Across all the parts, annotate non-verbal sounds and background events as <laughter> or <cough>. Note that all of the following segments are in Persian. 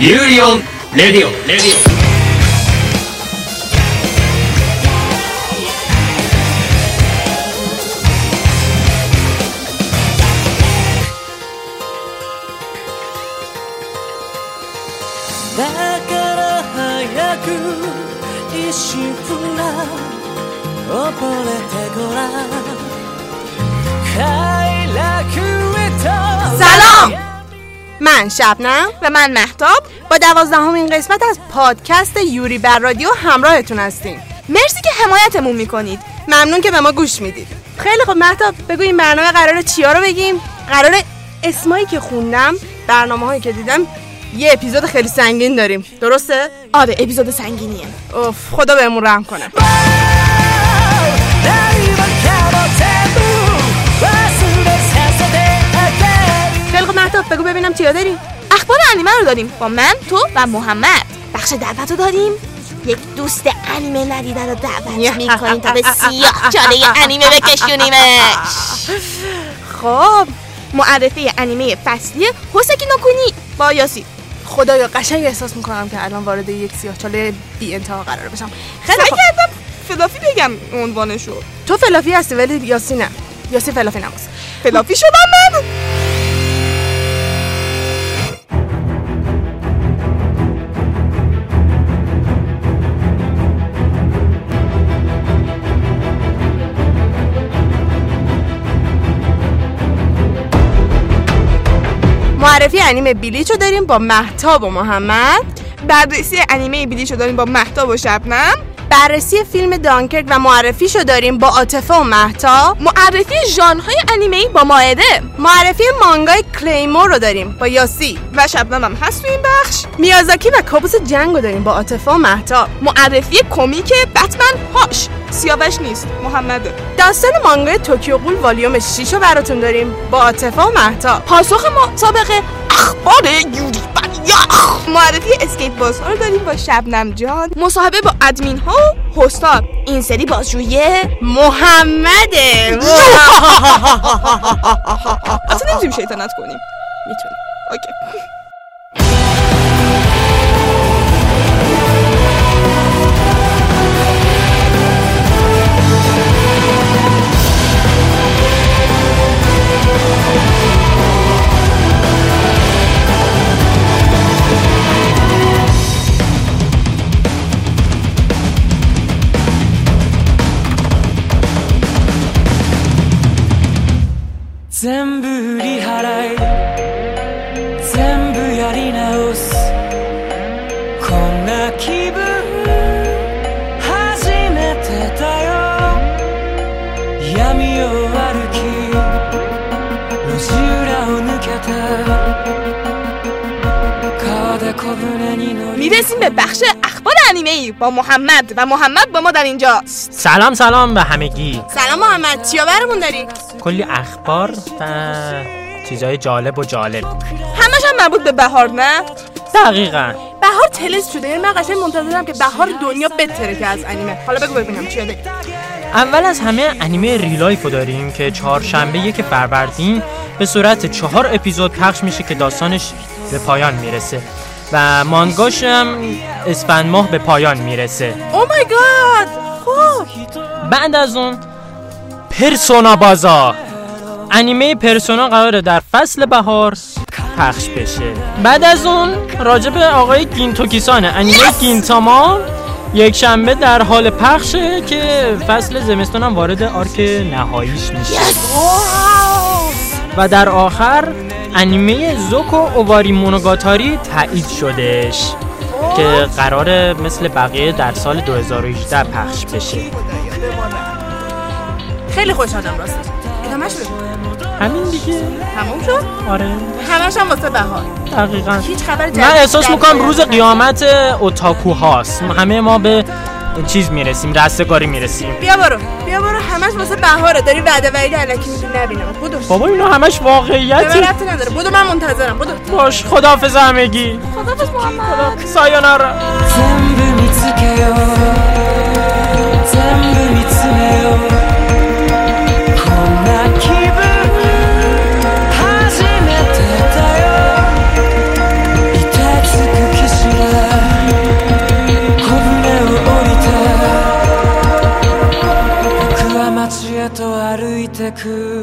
ユーリオンレディオレディだ شبنم و من محتاب با دوازدهمین قسمت از پادکست یوری بر رادیو همراهتون هستیم. مرسی که حمایتمون می‌کنید. ممنون که به ما گوش می‌دید. خیلی خب مهتاب بگو این برنامه قراره چیا رو بگیم؟ قراره اسمایی که خوندم برنامه هایی که دیدم یه اپیزود خیلی سنگین داریم. درسته؟ آره اپیزود سنگینیه. اوف خدا بهمون رحم کنه. げる خیلی مهتاب بگو ببینم چیا داریم اخبار انیمه رو داریم. با من تو و محمد. بخش دعوت رو داریم. یک دوست انیمه ندیده رو دعوت <laughs> می‌کنیم تا به سیاه چاله انیمه بکشونیمش. خب معرفی انیمه فصلی حسکی نوکونی با یاسی. خدایا قشنگ احساس می‌کنم که الان وارد یک سیاه چاله بی انتها قرار بشم. خیلی کردم فلافی بگم عنوانشو. تو فلافی هستی ولی یاسی نه. یاسی فلافی نماز فلافی شدم من. معرفی انیمه بیلیچو داریم با محتاب و محمد. بررسی انیمه بیلیشو داریم با محتاب و شبنم. بررسی فیلم دانکرک و معرفیشو داریم با عاطفه و محتاب معرفی ژانرهای انیمه با ماعده. معرفی مانگای کلیمور رو داریم با یاسی. و شبنم هم هست تو این بخش. میازاکی و کابوس جنگ رو داریم با عاطفه و محتاب معرفی کمیک بتمن هاش. سیاوش نیست محمده داستان مانگای توکیو قول والیوم 6 رو براتون داریم با عاطفه و محتاب پاسخ ما سابقه اخبار یوری یخ. معرفی اسکیت باز ها رو داریم با شبنم جان. مصاحبه با ادمین ها و هستار. این سری بازجویی محمده. <laughs> اصلا نمی‌تونیم شیطنت کنیم. می‌تونی اوکی "全部売り払い。全部やり直す。こんな気分初めてだよ。闇を歩き路地裏を抜けて。川で小舟に乗り믿었으면 박수 انیمه ای با محمد. و محمد با ما در اینجا. سلام سلام به همگی. سلام محمد. چیا برامون داری؟ کلی اخبار و چیزای جالب و جالب. همش هم مربوط به بهار نه؟ دقیقا. بهار تلس شده. یعنی من قشنگ منتظرم که بهار دنیا بتره که از انیمه. حالا بگو ببینم چیا داری اول از همه انیمه ریلایفو داریم که چهارشنبه یک فروردین به صورت چهار اپیزود پخش میشه که داستانش به پایان می‌رسه. و مانگاش هم اسفند ماه به پایان می‌رسه. او مای گاد بعد از اون پرسونا بازا. انیمه پرسونا قراره در فصل بهار پخش بشه. بعد از اون راجب آقای گینتوکیسانه انیمه گینتاما یک شنبه در حال پخشه که فصل زمستون هم وارد آرک نهاییش میشه. و در آخر انیمه زوکو اوواری مونوگاتاری تایید شدش که قراره مثل بقیه در سال 2018 پخش بشه. خیلی خوشحالم راستش. ادامهش بگو همین دیگه. تموم شد؟ آره. همش هم واسه بهار. دقیقا. هیچ خبر من احساس می‌کنم روز. قیامت اوتاکو هاست. همه ما به چیز می‌رسیم رستگاری می‌رسیم. بیا برو بیا برو همش واسه بهاره. داری وعده وعید الکی میگی نبینم. بودو. بابا اینا همش به من نداره. بودو من منتظرم. بودو. باش خداحافظ همگی. خدافظ محمد. سایونارا could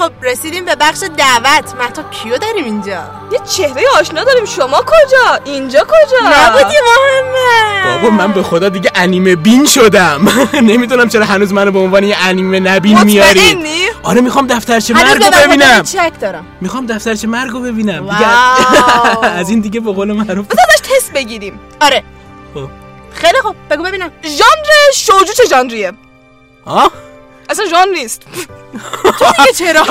خب رسیدیم به بخش دعوت. مهتا کیو داریم اینجا؟ یه چهره آشنا داریم. شما کجا؟ اینجا کجا؟ نبودی محمد. بابا من به خدا دیگه انیمه بین شدم. <laughs> نمی‌دونم چرا هنوز منو به عنوان یه انیمه نبین میاری آره می‌خوام دفترچه مرگو ببینم. چک دارم. می‌خوام دفترچه مرگو ببینم. دیگه <laughs> از این دیگه به قول معروف ازش تست بگیریم. آره. خب. خیلی خب بگو ببینم. ژانر شوجو چه ژانریه؟ آه اصلا ژانر نیست. دیگه چرا؟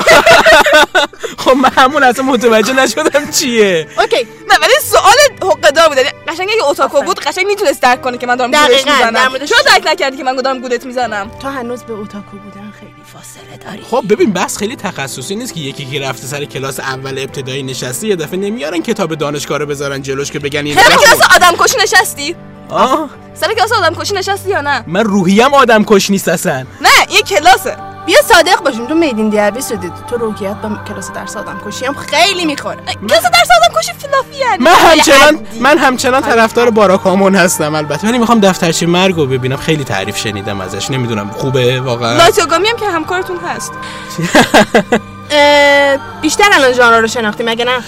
<laughs> خب من همون اصلا متوجه نشدم چیه. اوکی. نه ولی سوال حقدار بود. یعنی قشنگ اگه اوتاکو بود قشنگ می‌تونست درک کنه که من دارم گولش می‌زنم. چرا درک نکردی که من دارم گولت می‌زنم؟ تو هنوز به اوتاکو بودن خیلی فاصله داری. خب ببین بس خیلی تخصصی نیست که یکی که رفته سر کلاس اول ابتدایی نشسته یه دفعه نمیارن کتاب دانشگاه رو بذارن جلوش که بگن این. کلاس آدم کشی نشستی؟ آه. سر کلاس آدم کشی نشستی یا نه؟ من روحیم آدم کش نیست اصلا این کلاسه. بیا صادق باشیم تو میدین دیابی شدی تو روحیت با کلاس درس آدم کشی هم خیلی می‌خوره. کلاس درس آدم کشی فلافی یعنی. من همچنان من همچنان طرفدار باراکامون هستم البته. ولی می‌خوام دفترچه مرگو ببینم. خیلی تعریف شنیدم ازش. نمی‌دونم خوبه واقعا. لایتوگامی هم که همکارتون هست. <laughs> بیشتر الان ژانر رو شناختی مگه نه؟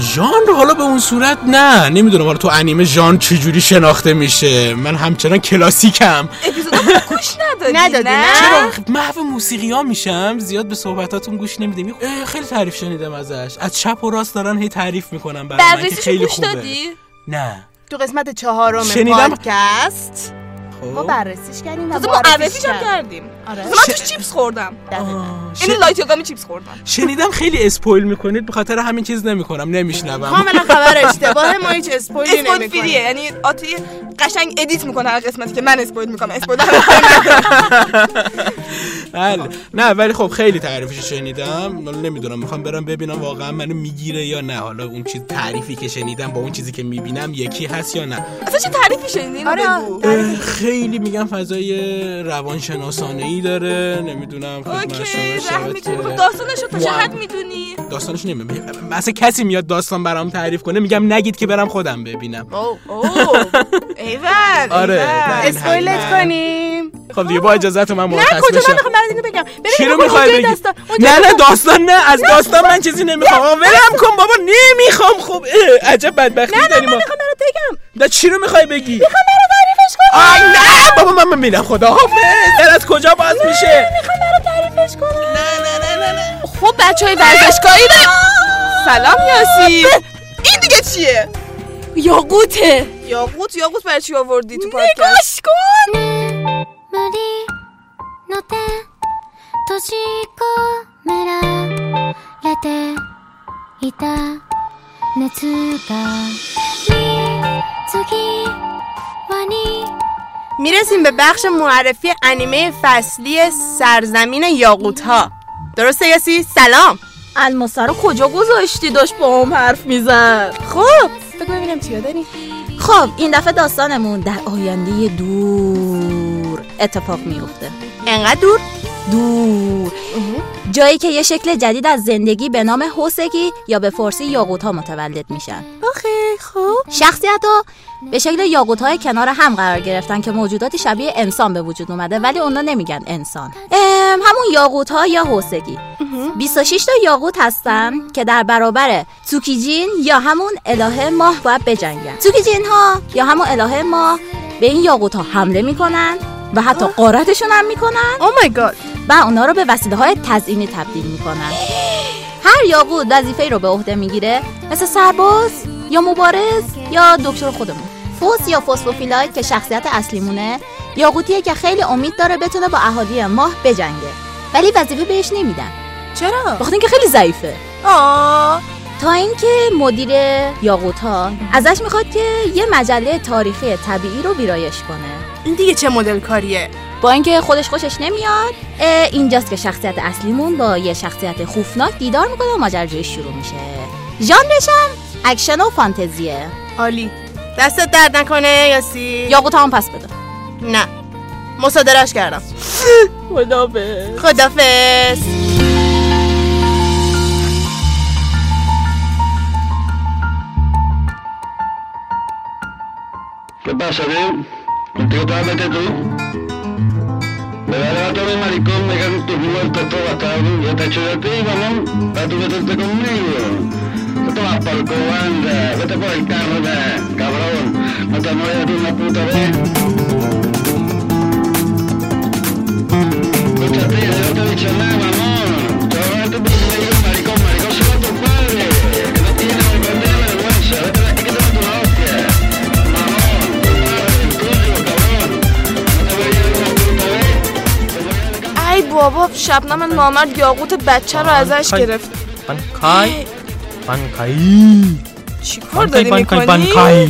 ژانر حالا به اون صورت نه. نمی‌دونم حالا تو انیمه ژانر چجوری شناخته میشه. من همچنان کلاسیکم. اپیزود گوش ندادی <laughs> ندادی، نه؟ چرا؟ محو موسیقی ها میشم. زیاد به صحبتاتون گوش نمیدیم. اه، خیلی تعریف شنیدم ازش. از چپ و راست دارن هی تعریف می‌کنن برای من که خیلی گوش خوبه. دادی؟ نه. تو قسمت چهارم شنیدم. پادکست. ما خب بررسیش کردیم و تازه معرفیش معرفیش هم کردیم. آره. من توش چیپس خوردم. این ش- لایتوگامی چیپس خوردم. شنیدم خیلی spoil می‌کنید به خاطر همین چیز نمی‌کنم نمیشنوم. کاملا خبر اشتباه <laughs> ما هیچ spoil ی spoil نمی‌کنیم. فریه یعنی آتی قشنگ edit می‌کنه هر قسمتی که من spoil می‌کنم spoil <laughs> بله. نه ولی خب خیلی تعریفش شنیدم. نمی‌دونم می‌خوام برم ببینم واقعا منو می‌گیره یا نه. حالا اون چیز تعریفی که شنیدم با اون چیزی که می‌بینم یکی هست یا نه. اصلا چه تعریفی شنیدی؟ اینو آره خیلی میگم فضای روانشناسانه ای داره نمی‌دونم خدمت okay شما خب داستانشو تا چه. حد می‌دونی؟ داستانش نمی‌دونم. مثلا کسی میاد داستان برام تعریف کنه میگم نگید که برم خودم ببینم. اوه اوه ایول <laughs> آره، اسپویلت. کنیم. خب دیگه با اجازهتون من نه مرخص کجا؟ بشم. من می‌خوام برات اینو بگم. ببین چی رو می‌خوای بگی؟ نه نه داستان- نه از داستان من چیزی نمی‌خوام. ولم کن بابا نمی‌خوام خب اه، عجب بدبختی نه نه داریم من. می‌خوام برات بگم. نه چی رو می‌خوای بگی؟ می‌خوام تعریفش کنم آی نه بابا من میرم خدا حافظ. در از کجا باز میشه؟ می‌خوام برات تعریفش کنم. نه نه نه نه نه. خب بچه های ورزشگاهی سلام یاسی این دیگه چیه؟ یاقوته. یاقوت یاقوت برای چی آوردی تو پادکست؟ نگاش کن 無 می‌رسیم به بخش معرفی انیمه فصلی سرزمین یاقوت ها درسته یاسی؟ سلام. الماسه رو کجا گذاشتی؟ داشت با هم حرف می‌زد. خب. بگو ببینم چیا داری؟ خب این دفعه داستانمون در آینده دور اتفاق میفته انقدر دور؟ دور. جایی که یه شکل جدید از زندگی به نام حوسگی یا به فارسی یاقوت ها متولد میشن. آخه خب. شخصیت ها به شکل یاقوت های کنار هم قرار گرفتن که موجوداتی شبیه انسان به وجود اومده ولی اونا نمیگن انسان. همون یاقوت ها یا حوسگی. 26 تا یاقوت هستن که در برابر توکیجین یا همون اله ماه باید بجنگن. توکیجین ها یا همون اله ماه به این یاقوت ها حمله می‌کنن و حتی قارتشون هم می‌کنن. او مای گاد و اونا رو به وسیله های تزئینی تبدیل می‌کنن. هر یاقوت وظیفه رو به عهده می‌گیره مثل سرباز یا مبارز یا دکتر خودمون. فوس یا فوسفوفیلایت که شخصیت اصلیمونه یاقوتیه که خیلی امید داره بتونه با اهالی ماه بجنگه. ولی وظیفه بهش نمیدن. چرا؟ بخاطر اینکه خیلی ضعیفه. آه تا اینکه مدیر یاقوت ها ازش می‌خواد که یه مجله تاریخی طبیعی رو ویرایش کنه. این دیگه چه مدل کاریه؟ با اینکه خودش خوشش نمیاد. اینجاست که شخصیت اصلیمون با یه شخصیت خوفناک دیدار می‌کنه و ماجراجویی شروع میشه. ژانرشم اکشن و فانتزیه. عالی. دستت درد نکنه یاسی؟ یاقوت هم پس بده. نه. مصادرش کردم. <laughs> خدافظ. خدافز ¿Qué pasa? ¿Contigo te vas a meter tú? Me va a levantar mi maricón, me en tus muertos todos bastardo. Yo te echo a ti, mamón, para tú meterte conmigo. No te vas por el cubo, anda. Vete por el carro, anda, cabrón. No te muevas tú una puta vez. Escúchate, yo no te he dicho nada, بابا شبنم نامرد یاقوت بچه رو ازش. گرفت. بانکای بانکای. چی کار داری می‌کنی؟ بانکای.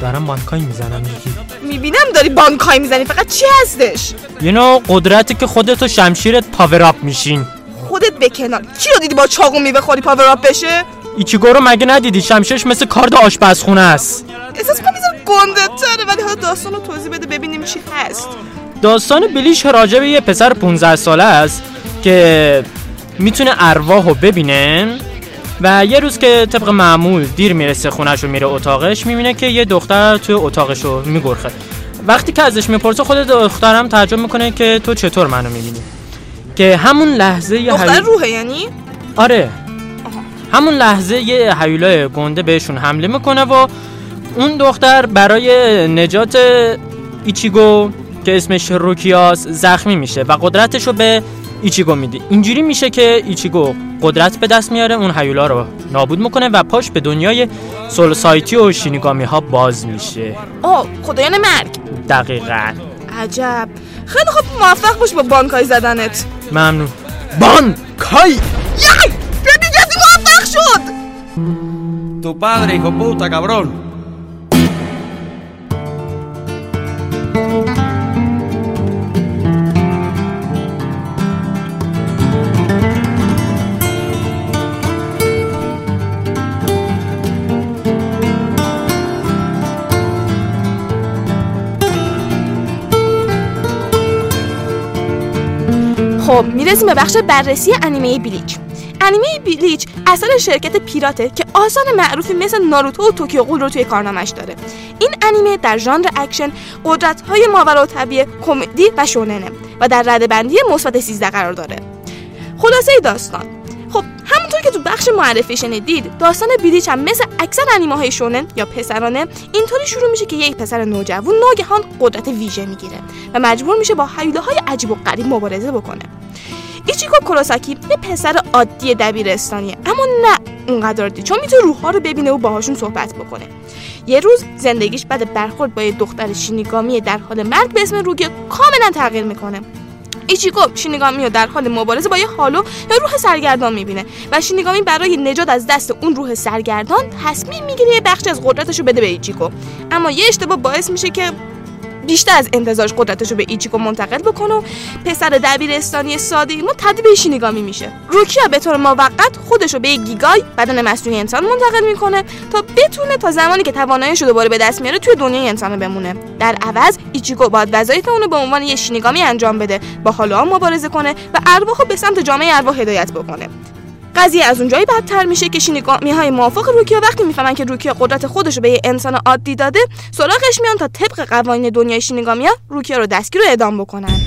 دارم بانکای می‌زنم یکی. می‌بینم داری بانکای می‌زنی فقط چی هستش؟ یه نوع قدرتی که خودت و شمشیرت power up میشین. خودت به کنار. کی رو دیدی با چاقو میوه خوری power up بشه؟ ایچیگو رو مگه ندیدی؟ شمشیرش مثل کارد آشپزخونه است. احساس کنم گنده تره ولی حالا داستان رو توضیح بده ببینیم چی هست. داستان بلیش راجع به یه پسر 15 ساله است که می‌تونه ارواح رو ببینه و یه روز که طبق معمول دیر می‌رسه خونش و میره اتاقش می‌بینه که یه دختر توی اتاقش رو میگرخه. وقتی که ازش می‌پرسه خود دخترم تعجب می‌کنه که تو چطور منو می‌بینی؟ که همون لحظه یه دختر روحه یعنی؟ آره. همون لحظه یه هیولای گنده بهشون حمله می‌کنه و اون دختر برای نجات ایچیگو که اسمش روکیاس زخمی میشه و قدرتش رو به ایچیگو میده اینجوری میشه که ایچیگو قدرت به دست میاره اون هیولا رو نابود می‌کنه و پاش به دنیای سولسایتی و شینیگامی ها باز میشه. آه خدایان مرگ. دقیقا. عجب. خیلی خوب موفق باش با بانکای زدنت. ممنون. بان کای یای دیگه موفق شد! Tu padre, hijo puta, cabrón. خب می‌رسیم به بخش بررسی انیمه بلیچ. انیمه بلیچ اثر شرکت پیراته که آثار معروفی مثل ناروتو و توکیو غول رو توی کارنامش داره. این انیمه در ژانر اکشن قدرت های ماورا طبیعه کمدی و شوننه و در رده بندی مثبت 13 قرار داره. خلاصه داستان. خب همونطور که تو بخش معرفی شنیدید داستان بلیچ هم مثل اکثر انیمه های شونن یا پسرانه اینطوری شروع میشه که یک پسر نوجوان ناگهان قدرت ویژه می‌گیره و مجبور میشه با حیوله های عجیب و غریب مبارزه بکنه. ایچیکو کوراساکی یه پسر عادی دبیرستانیه اما نه اونقدر عادی چون می‌تونه روحها رو ببینه و باهاشون صحبت بکنه. یه روز زندگیش بعد برخورد با یه دختر شینیگامی در حال مرگ به اسم روگی کاملا تغییر می‌کنه. ایچیکو شینیگامی رو در حال مبارزه با یه هالو یا روح سرگردان می‌بینه. و شینیگامی برای نجات از دست اون روح سرگردان تصمیم می‌گیره یه بخشی از قدرتش رو بده به ایچیکو اما یه اشتباه باعث میشه که بیشتر از انتظارش قدرتش رو به ایچیکو منتقل بکنه و پسر دبیرستانی ساده ما به شینیگامی میشه. روکیا به طور موقت خودش رو به یک گیگای بدن مصنوعی انسان منتقل می‌کنه تا بتونه تا زمانی که تواناییش رو دوباره به دست میاره توی دنیای انسان بمونه. در عوض ایچیکو باید وظایف اونو به عنوان یه شینیگامی انجام بده. با حالا مبارزه کنه و ارواح رو به سمت جامعه ارواح هدایت بکنه. قضیه از اونجایی بدتر میشه که شینیگامی های موافق روکیا وقتی می‌فهمن که روکیا قدرت خودش رو به یه انسان عادی داده سراغش میان تا طبق قوانین دنیای شینیگامی ها روکیا رو دستگیر و اعدام بکنن.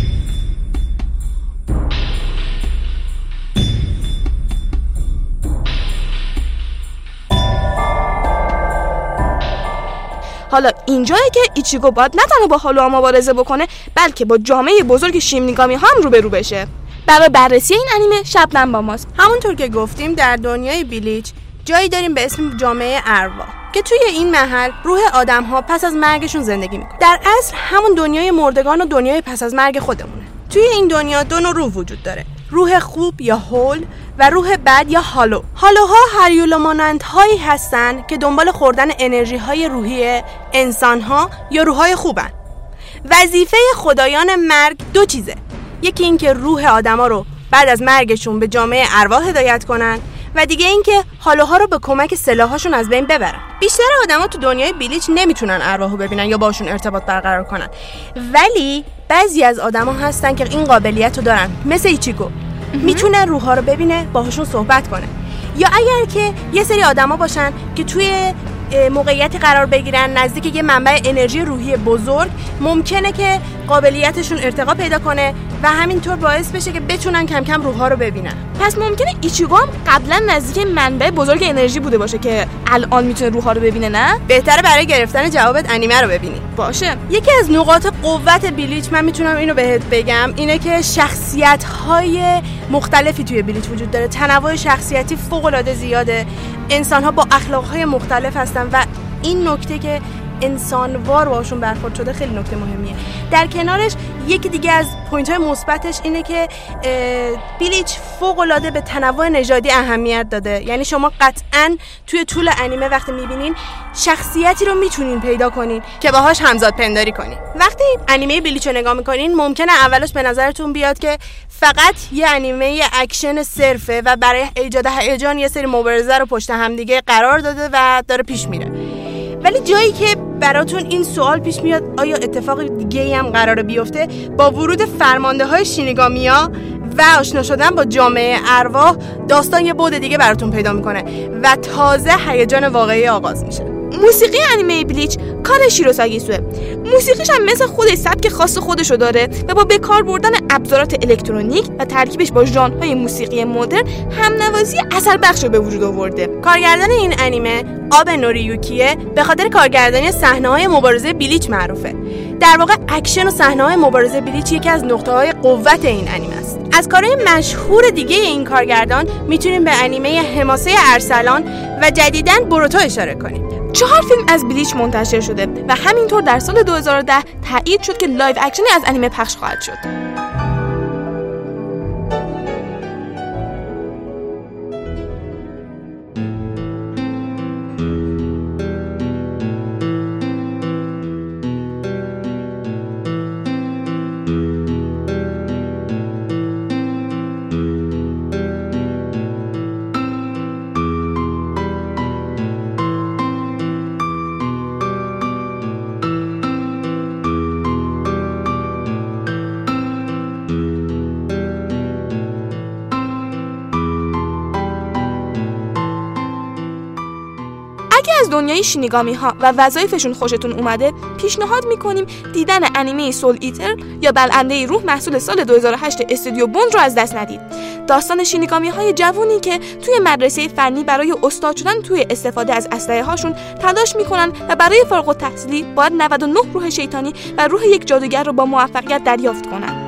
حالا اینجایی که ایچیگو باید نه تنها با حالا مبارزه بکنه بلکه با جامعه بزرگ شینیگامی ها هم روبرو بشه. برای بررسی این انیمه شبنم با ماست. همونطور که گفتیم در دنیای بلیچ جایی داریم به اسم جامعه ارواح که توی این محل روح آدم ها پس از مرگشون زندگی می‌کنه. در اصل همون دنیای مردگان و دنیای پس از مرگ خودمونه. توی این دنیا دو نوع روح وجود داره. روح خوب یا هول و روح بد یا هالو. هالوها هریولا مانند هایی هستن که دنبال خوردن انرژی های روحی انسان ها یا روح های خوبن. وظیفه خدایان مرگ دو چیزه. یکی اینکه روح آدما رو بعد از مرگشون به جامعه ارواح هدایت کنن و دیگه اینکه حالاها رو به کمک سلاحاشون از بین ببرن. بیشتر آدما تو دنیای بلیچ نمی‌تونن ارواحو ببینن یا باشون ارتباط برقرار کنن. ولی بعضی از آدما هستن که این قابلیت رو دارن. مثل ایچیگو می‌تونه روحا رو ببینه باهاشون صحبت کنه. یا اگر که یه سری آدما باشن که توی موقعیتی قرار بگیرن نزدیک یه منبع انرژی روحی بزرگ ممکنه که قابلیتشون ارتقا پیدا کنه و همینطور باعث بشه که بتونن کم کم روحا رو ببینن. پس ممکنه ایچیگو هم قبلا نزدیک منبع بزرگ انرژی بوده باشه که الان می‌تونه روحا رو ببینه نه؟ بهتره برای گرفتن جوابت انیمه رو ببینی. باشه. یکی از نقاط قوت بلیچ من می‌تونم اینو بهت بگم اینه که شخصیت های مختلفی توی بلیچ وجود داره. تنوع شخصیتی فوق العاده زیاده. انسان ها با اخلاق های مختلف هستن و این نکته که انسانوار باشون برخورد شده خیلی نکته مهمیه. در کنارش یکی دیگه از point های مثبتش اینه که بلیچ فوق العاده به تنوع نژادی اهمیت داده. یعنی شما قطعا توی طول انیمه وقتی می‌بینین شخصیتی رو می‌تونین پیدا کنین که باهاش همزاد پنداری کنین. وقتی انیمه بلیچ رو نگاه می‌کنین ممکنه اولش به نظرتون بیاد که فقط یه انیمه اکشن صرفه و برای ایجاد هیجان یه سری مبارزه رو پشت همدیگه قرار داده و داره پیش میره. ولی جایی که براتون این سوال پیش میاد آیا اتفاق دیگه هم قراره بیفته؟ با ورود فرمانده های شینیگامیا و آشنا شدن با جامعه ارواح داستان یه بعد دیگه براتون پیدا می‌کنه و تازه هیجان واقعی آغاز میشه. موسیقی انیمه بلیچ کار شیروساگیسوه موسیقیش هم مثل خودش سبک خاص خودشو داره و با بکار بردن ابزارات الکترونیک و ترکیبش با ژانرهای موسیقی مدرن همنوازی اثر بخش رو به وجود آورده. کارگردان این انیمه آبه نوریوکی که به خاطر کارگردانی صحنه های مبارزه بلیچ معروفه. در واقع اکشن و صحنه های مبارزه بلیچ یکی از نقطه های قوت این انیمه است. از کارهای مشهور دیگه این کارگردان می‌تونیم به انیمه حماسه ارسلان و جدیداً بوروتو اشاره کنیم. چهار فیلم از بلیچ منتشر شده و همینطور در سال 2010 تایید شد که live action ی از انیمه پخش خواهد شد. دنیای شینیگامی ها و وظایفشون خوشتون اومده پیشنهاد می‌کنیم دیدن انیمه سول ایتر یا بلنده روح محصول سال 2008 استودیو بوند رو از دست ندید. داستان شینیگامی های جوونی که توی مدرسه فنی برای استاد شدن توی استفاده از اسلحه هاشون تلاش می‌کنن و برای فارغ التحصیلی باید 99 روح شیطانی و روح یک جادوگر رو با موفقیت دریافت کنن.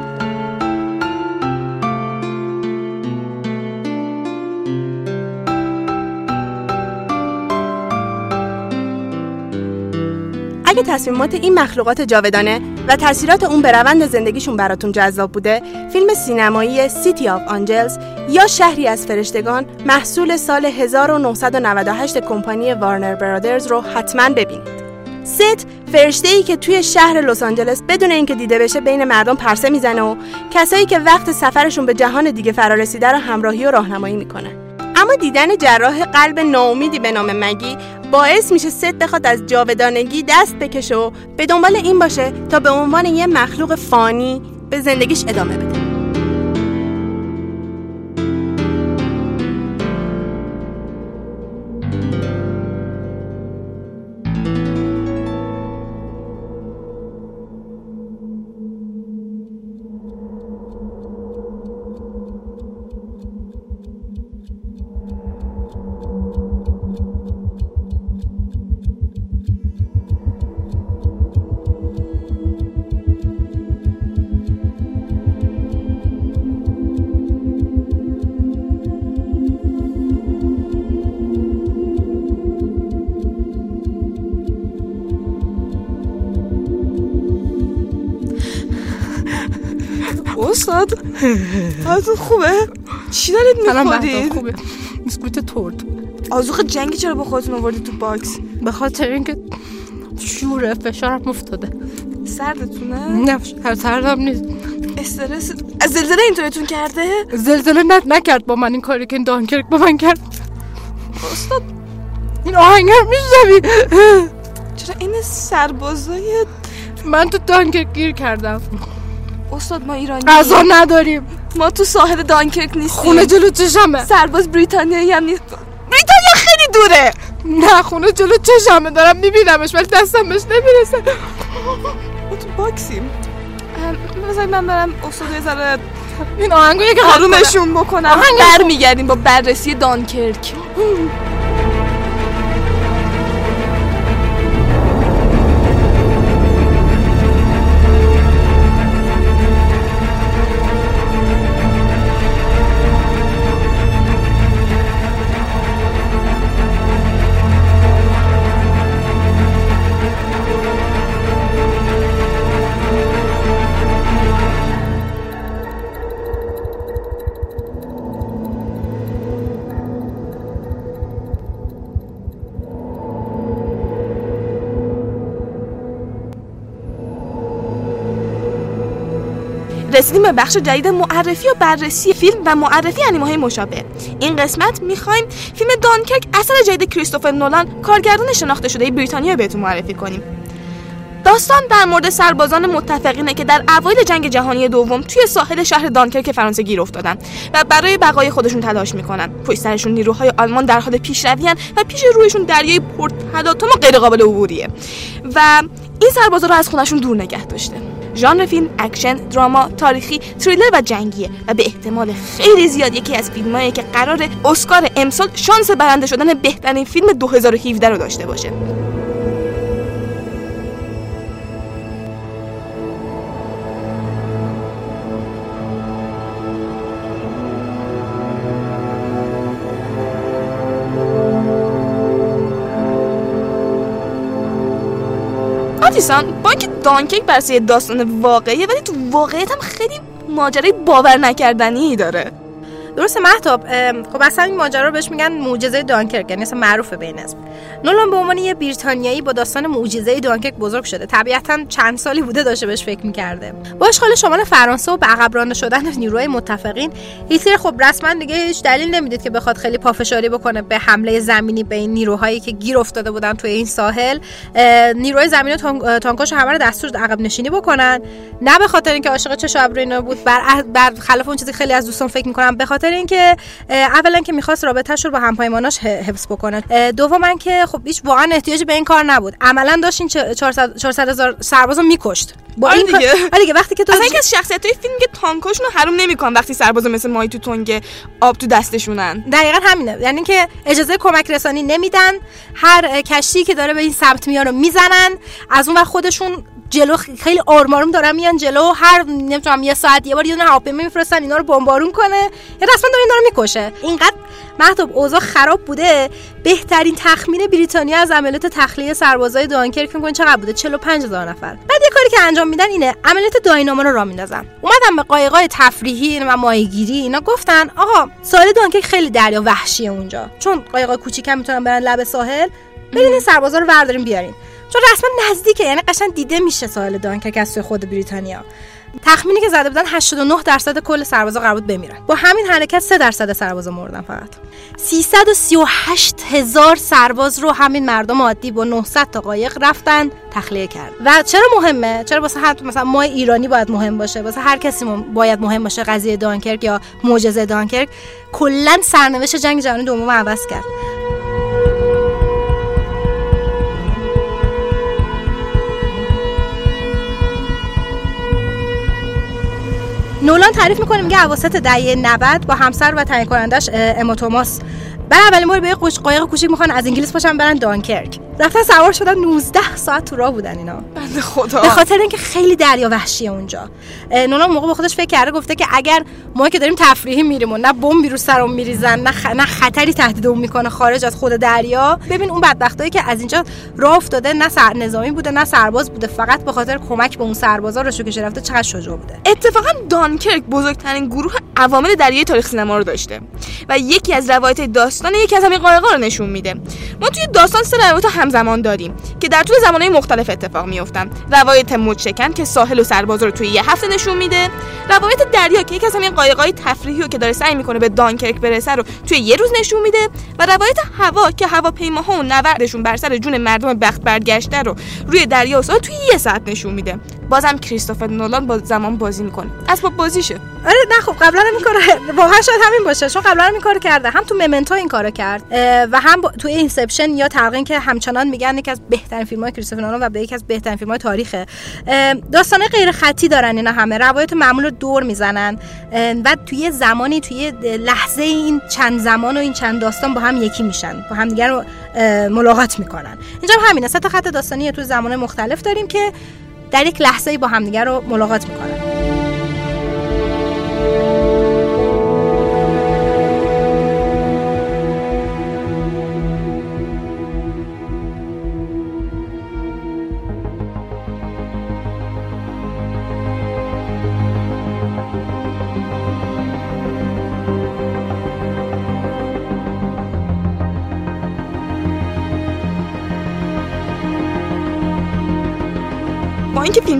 اگه تصمیمات این مخلوقات جاودانه و تاثیرات اون به روند زندگیشون براتون جذاب بوده فیلم سینمایی City of Angels یا شهری از فرشتگان محصول سال 1998 کمپانی Warner Brothers رو حتما ببینید. ست فرشته ای که توی شهر لس آنجلس بدون اینکه دیده بشه بین مردم پرسه می‌زنه و کسایی که وقت سفرشون به جهان دیگه فرا رسیده رو همراهی و راهنمایی می‌کنه. اما دیدن جراح قلب ناامیدی به نام مگی باعث میشه ست بخواد از جاودانگی دست بکشه و به دنبال این باشه تا به عنوان یه مخلوق فانی به زندگیش ادامه بده. <laughs> حالتون خوبه؟ چی دارید می‌خورید؟ خوبه بیسکویت تورت آزوخ جنگی چرا با خودتون آوردید تو باکس؟ به خاطر اینکه شوره فشارم افتاده سردتونه؟ نه هر سردم نیست استرس از زلزله اینطوریتون کرده؟ زلزله نت نکرد با من این کاری که این دانکرک با من کرد استاد این آهنگ هم میشنوی چرا این سربازای من تو دانکرک گیر کردم استاد ما ایرانی غذا نداریم. ما تو ساحل دانکرک نیستیم. خونه جلو چشمه. سرباز بریتانیایی هم نیست. بریتانیا خیلی دوره. نه خونه جلو چشمه. دارم میبینمش ولی دستم بهش نمی‌رسه. ما تو باکسیم. بذاری من برم استاد یه ذره این آهنگو یک آرومشون بکنم برمیگردیم با بررسی دانکرک. رسیدیم به بخش جدید معرفی و بررسی فیلم و معرفی انیمه مشابه. این قسمت می‌خوایم فیلم دانکرک اثر جدید کریستوفر نولان کارگردان شناخته شده بریتانیا بهتون معرفی کنیم. داستان در مورد سربازان متفقینه که در اوایل جنگ جهانی دوم توی ساحل شهر دانکرک فرانسه گیر افتادن و برای بقای خودشون تلاش می‌کنن. پشت سرشون نیروهای آلمان در حال پیشرویان و پیش رویشون دریای پرتلاطم و غیرقابل عبوریه و این سربازا رو از خونشون دور نگه داشته. ژانر فیلم اکشن drama تاریخی تریلر و جنگیه و به احتمال خیلی زیاد یکی از فیلمایی که قرار اسکار امسال شانس برنده شدن بهترین فیلم 2017 رو داشته باشه. آتیسان با اینکه دانکیک برسه یه داستان واقعیه ولی تو واقعیت هم خیلی ماجرای باور نکردنی داره. درسته محتاب خب اصلا این ماجرا رو بهش میگن معجزه دانکرک یعنی اصلا معروفه بین اسم نولان به عنوان یه بریتانیایی با داستان معجزه دانکرک بزرگ شده. طبیعتا چند سالی بوده داشته بهش فکر می‌کرده. با اشغال شمال فرانسه و به عقب رانده شدن نیروهای متفقین. هیتلر خب رسما دیگه هیچ دلیل نمی‌دید که بخواد خیلی پافشاری بکنه به حمله زمینی به این نیروهایی که گیر افتاده بودن توی این ساحل. نیروهای زمینی تانکاشو همه رو دستور عقب نشینی بکنن. نه به خاطر اینکه عاشق چش ابرو بود بر بر خلاف اون چیزی خیلی از دوستان فکر می‌کنم به خاطر اینکه اولا که می‌خواست رابطهش رو با همپیماناش حفظ بکنه. دوما که خب هیچ واقعا احتیاجی به این کار نبود. عملا داشت این چه- 400 400 هزار سربازو میکشت. با آره این دیگه. آره دیگه وقتی که تو اصلا یکی از شخصیت های فیلم که تانکاشون رو حروم نمی‌کنن وقتی سرباز مثل ماهی تو تنگ آب تو دستشونن. دقیقا همینه. یعنی که اجازه کمک رسانی نمیدن. هر کشتی که داره به این سمت میان رو می‌زنن از اون وقت خودشون جلو خیلی آروم آروم دارن میان جلو هر نمی‌دونم یه ساعت یه بار یه دونه هواپیما میفرستن اینا رو بمبارون کنه. یا رسما داره اینا رو می‌کشه. اینقدر محتاب اوضاع خراب بوده. بهترین تخمین بریتانیا از عملیات تخلیه سربازای دانکرک میگن چقدر بوده؟ 45 هزار نفر. بعد یه کاری که انجام میدن اینه عملیات داینامو رو راه میندازن. اومدن به قایقای تفریحی و ماهیگیری اینا گفتن آقا ساحل دانکرک خیلی دریا وحشیه اونجا. چون قایقای کوچیک هم می‌تونن برن لب ساحل. برین این سربازا رو وردارین بیارین. چون رسما نزدیکه یعنی قشنگ دیده میشه ساحل دانکرک از سوی خود بریتانیا. تخمینی که زده بودن 89 درصد کل سربازا قرار بود بمیرن. با همین حرکت 3 درصد سربازا مردن فقط. 338 هزار سرباز رو همین مردم عادی با 900 تا قایق رفتن تخلیه کرد و چرا مهمه؟ چرا واسه هر مثلا ما ایرانی باید مهم باشه؟ واسه هر کسی باید مهم باشه قضیه دانکرک یا معجزه دانکرک؟ کلا سرنوشت جنگ جهانی دوم عوض کرد. نولان تعریف می‌کنه میگه اواسط دهه 90 با همسر و تعیین کنندش اما توماس. برای اولین بار به یه قش- قایق کوچیک می‌خوان از انگلیس پاشن برن دانکرک. رفتن سوار شدن 19 ساعت تو راه بودن اینا. بنده خدا. به خاطر اینکه خیلی دریا وحشیه اونجا. نونا موقع به خودش فکر کرده گفته که اگر ما که داریم تفریحی میریم و نه بمبی رو سرمون میریزن نه, خ... نه خطری تهدیدمون می‌کنه خارج از خود دریا. ببین اون بدبختایی که از اینجا راه افتاده نه سر نظامی بوده نه سرباز بوده فقط به خاطر کمک به اون سربازا رو کشه رفته چقدر شجاع بوده. اتفاقا دانکرک بزرگترین گروه عوامل دریای تاریخ سینما رو داشته. و یکی از روایت داستان یکی از همین قایقا رو نشون میده. ما توی داستان سه روایت همزمان داریم که در طول زمانهای مختلف اتفاق میافتن. روایت مچکن که ساحل و سربازا رو توی یه هفته نشون میده. روایت دریا که یکی از همین قایقای تفریحی رو که داره سعی می‌کنه به دانکرک برسه رو توی یه روز نشون میده و روایت هوا که هواپیماها و نوردشون بر سر جون مردم بخت برگشته رو روی دریا و توی یه ساعت نشون میده. بازم کریستوفر نولان با زمان بازی می‌کنه. اسباب بازیشه. آره نه خب قبلا هم این کارو واقعا شاید همین باشه چون قبلا هم این کارو کرده. هم تو ممنتو کارو کرد. و هم تو اینسپشن یا تلقین که همچنان میگن یکی از بهترین فیلم های کریستوفر نولان و به یکی از بهترین فیلم های تاریخه. داستانه غیر خطی دارن اینا همه. روایت معمول رو دور می‌زنن. و توی زمانی توی لحظه این چند زمان و این چند داستان با هم یکی میشن. با هم دیگر ملاقات می‌کنن. اینجا هم همینه. سه تا خط داستانی تو زمان مختلف داریم که در یک لحظه با همدیگه رو ملاقات می‌کنن.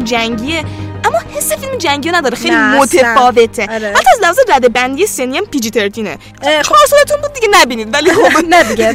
جنگیه اما حس فیلم جنگی نداره خیلی. متفاوته. آره. حتی از لحاظ رده بندی سنی هم پیجی ترتینه. خواستتون بود دیگه نبینید ولی خب. <laughs> نه دیگه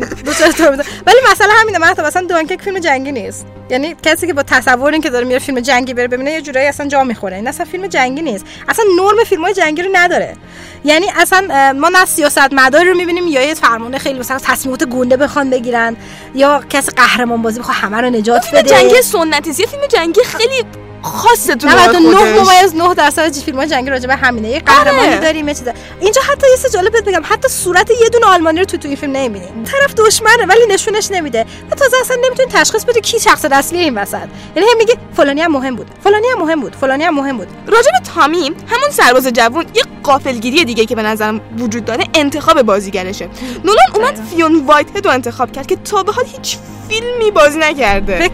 ولی مثلا همینه من مثلا دانکرک فیلم جنگی نیست. یعنی کسی که با تصور این که داره میره فیلم جنگی بره ببینه یه جورایی اصلا جا می‌خوره. این اصلا فیلم جنگی نیست. اصلا نرم فیلم های جنگی رو نداره. یعنی اصلا ما نه سیاست مداری رو می‌بینیم یا یه فرمانده خیلی مثلا تصمیمات گنده بخوان بگیرن یا کسی قهرمان بازی بخواد همه رو نجات فیلم بده. جنگی سنتی فیلم جنگی خیلی خاصه تو 99 خودش. ممیز 9 درصد فیلم های جنگی راجع به همینه. یه قهرمانی آره. داریم یه چیز اینجا حتی یه چیز جالب بهت بگم. حتی صورت یه دونه آلمانی رو تو تو این فیلم نمی‌بینی. طرف دشمنه ولی نشونش نمیده. و تازه اصلا نمی‌تونی تشخیص بدی کی شخص اصلی این وسط. یعنی هم میگه فلانی هم مهم بود. فلانی هم مهم بود. فلانی هم مهم بود. راجع به تامی همون سرباز جوون یه قافلگیری دیگه که به نظرم وجود داره انتخاب بازیگرشه. <laughs> نولان اومد فیون وایت هد رو انتخاب کرد که تا به حال هیچ فیلمی بازی نکرده.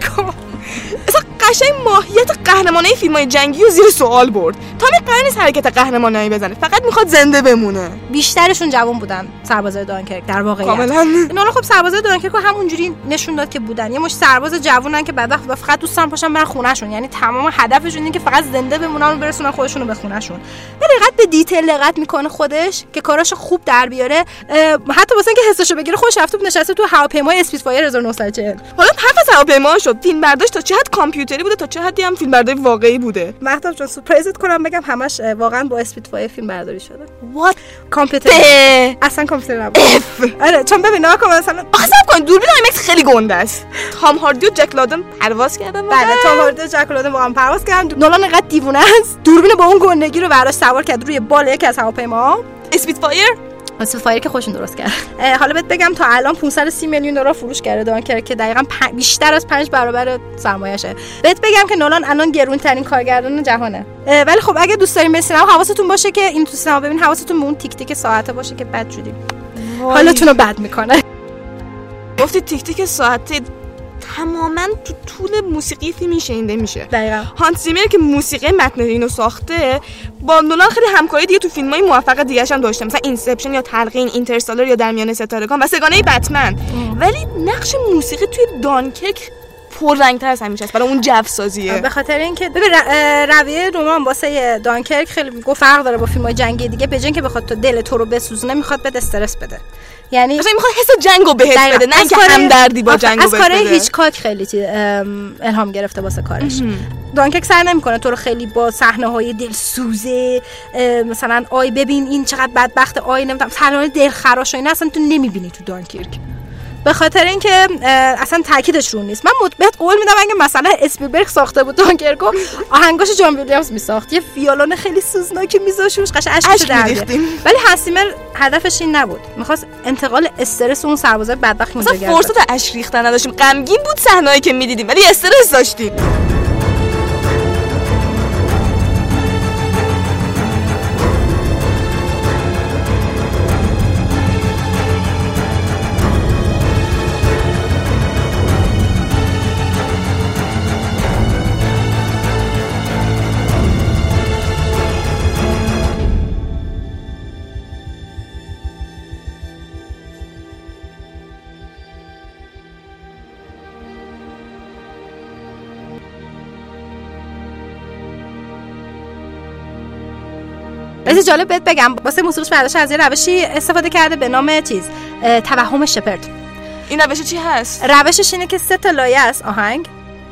اصلا قشنگ ماهیت قهرمانه فیلم های جنگی رو زیر سوال برد. تامی قرار نیست حرکت قهرمانایی بزنه. فقط می‌خواد زنده بمونه. بیشترشون جوان بودن سربازای دانکرک در واقعیت. کاملا. اینا خب سربازای دانکرک رو همونجوری نشون داد که بودن. یه مش سرباز جوونن که بعد وقت فقط دوستان پاشن برن خونهشون. یعنی تمام هدفشون اینه که فقط زنده بمونن و برسونن خودشون رو به خونهشون. دقت به detail دقت می‌کنه خودش که کاراشو خوب در بیاره. حتی واسه اینکه حسشو بگیره خودش رفته بود نشسته تو هواپیمای اسپیت فایر 1940 حالا حرف از هواپیما شد. فیلم برداشت تا چه حد کامپیوتری بوده تا چه حدی هم فیلم برداری واقعی بوده؟ مهتاب جان سورپرایزت کنم بگم همش واقعا با اسپیت فایر فیلم برداری شده. what کامپیوتر. اصلا کامپیوتر نبود. آره چون ببین نگاه کن مثلا صبر کن دوربین آیمکس خیلی گنده است. تام هاردی و جک لادن پرواز کردن بله تام هاردی و جک لادن با هم پرواز کردن. نولان اینقدر دیوونه است. دوربین با اون گندگی رو براش سوار کرد روی بال یکی از هواپیما. اسپیت فایر اسپیت فایر که خودشون درست کرد حالا بهت بگم تا الان 530 میلیون دلار فروش کرده دانکرک که دقیقا پ- بیشتر از 5 برابر سرمایه‌شه. بهت بگم که نولان الان گرون ترین کارگردان جهانه. ولی خب اگه دوست دارین به سینما حواستون باشه که این تو سینما ببین حواستون به اون تیک تیک ساعته باشه که بد شدیم. حالتون رو بد می‌کنه. گفتی تیک تیک ساعت تماما تو طول موسیقی فیلمی شنیده میشه. دقیقا. هانس زیمر که موسیقی متن اینو ساخته با نولان خیلی همکاری دیگه تو فیلم های موفق دیگه هم داشته مثلا اینسپشن یا تلقین اینترستالر یا در میان ستارگان و سه‌گانه بتمن. ولی نقش موسیقی توی دانکرک پررنگتر از همیشه است. برای اون جو سازیه به خاطر اینکه ببین رویه نولان واسه دانکرک خیلی گفت فرق داره با فیلم های جنگی دیگه. به جای اینکه بخواد تو دل تو رو بسوزونه می‌خواد بهت استرس بده. یعنی مثلا می‌خواد حس جنگو بهت دقیقاً. بده نه از اینکه کار- همدردی با جنگو از بهت کارهای بده. هیچکاک خیلی الهام گرفته واسه کارش. دانکرک سر نمی‌کنه تو رو خیلی با صحنه های دلسوزه مثلا آی ببین این چقدر بدبخت آی نمی‌دونم صحنه دلخراش و اینا اصلا تو نمی‌بینی تو دانکرک. به خاطر اینکه اصلا تاکیدش رو نیست. من بهت قول میدم اگه مثلا اسپیلبرگ ساخته بود دانکرکو آهنگاش جان ویلیامز میساخت. یه ویولون خیلی سوزناکی میذاشت روش اشکشو اشک. ولی هنسیمر هدفش این نبود. می‌خواست انتقال استرس اون سربازای بدبخت اینجا فرصت اشک ریختن نداشتیم. غمگین بود صحنه‌ای که می‌دیدیم ولی استرس داشتیم. از جالب بهت بگم واسه موسیقیش برداشت از یه روشی استفاده کرده به نام چیز توهم شپرد. این روش چی هست؟ روشش اینه که سه تا لایه است آهنگ.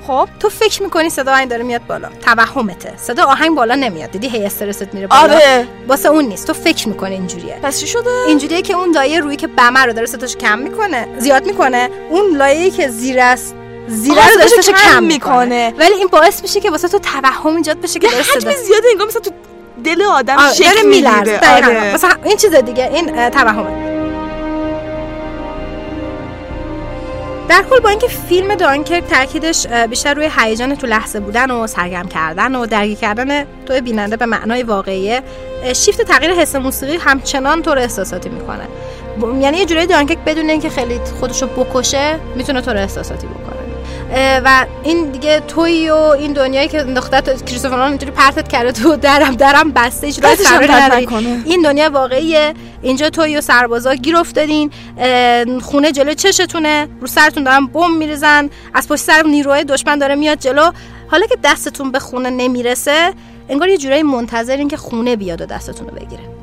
خب. تو فکر می‌کنی صدا آهنگ داره میاد بالا؟ توهمته. صدا آهنگ بالا نمیاد. دیدی هی استرست میره بالا؟ آره. واسه اون نیست. تو فکر می‌کنی اینجوریه. پس چی شده؟ اینجوریه که اون لایه روی که بمه رو داره صداش کم می‌کنه زیاد می‌کنه اون لایه‌ای که زیر است زیره رو صداش کم می‌کنه. می‌کنه. ولی این باعث میشه که واسه تو توهم ایجاد بشه که داره صدا زیاده انگار مثلا تو دل آدم آره، شکل میلرزه. آره. مثلا این چیز دیگه این توهمه. در کل با اینکه فیلم دانکرک تاکیدش بیشتر روی هیجان تو لحظه بودن و سرگرم کردن و درگیر کردن تو بیننده به معنای واقعیه اه، شیفت تغییر حس موسیقی همچنان تو رو احساساتی می‌کنه. یعنی یه جورایی دانکرک بدون اینکه خیلی خودشو بکشه می‌تونه تو رو احساساتی بکنه. و این دیگه توی و این دنیایی که انداخته تو کریستوفر نولان اینجوری پرتت کرده تو درم درم بسته هیچ. این دنیا واقعیه. اینجا توی و سربازا گیر افتادین. خونه جلو چشتونه. رو سرتون دارن بم میریزن. از پشت سر نیروهای دشمن داره میاد جلو. حالا که دستتون به خونه نمی‌رسه انگار یه جورایی منتظرین که خونه بیاد و دستتون رو بگیره.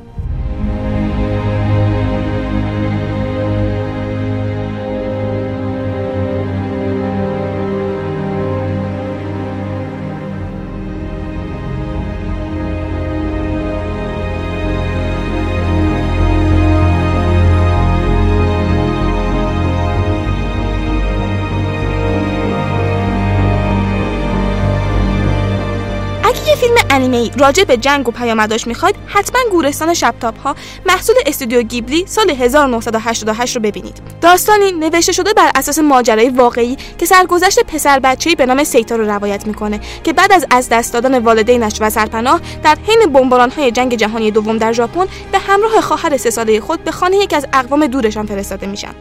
انیمه ای راجع به جنگ و پیامداش می‌خواید حتما گورستان شبتاب ها محصول استودیو گیبلی سال 1988 رو ببینید. داستانی نوشته شده بر اساس ماجرای واقعی که سرگذشت پسر بچه‌ای به نام سیتا رو روایت می‌کنه که بعد از از دست دادن والدینش و سرپناه در حین بمباران‌های جنگ جهانی دوم در ژاپن به همراه خواهر سه ساله خود به خانه یکی از اقوام دورشان فرستاده میشن.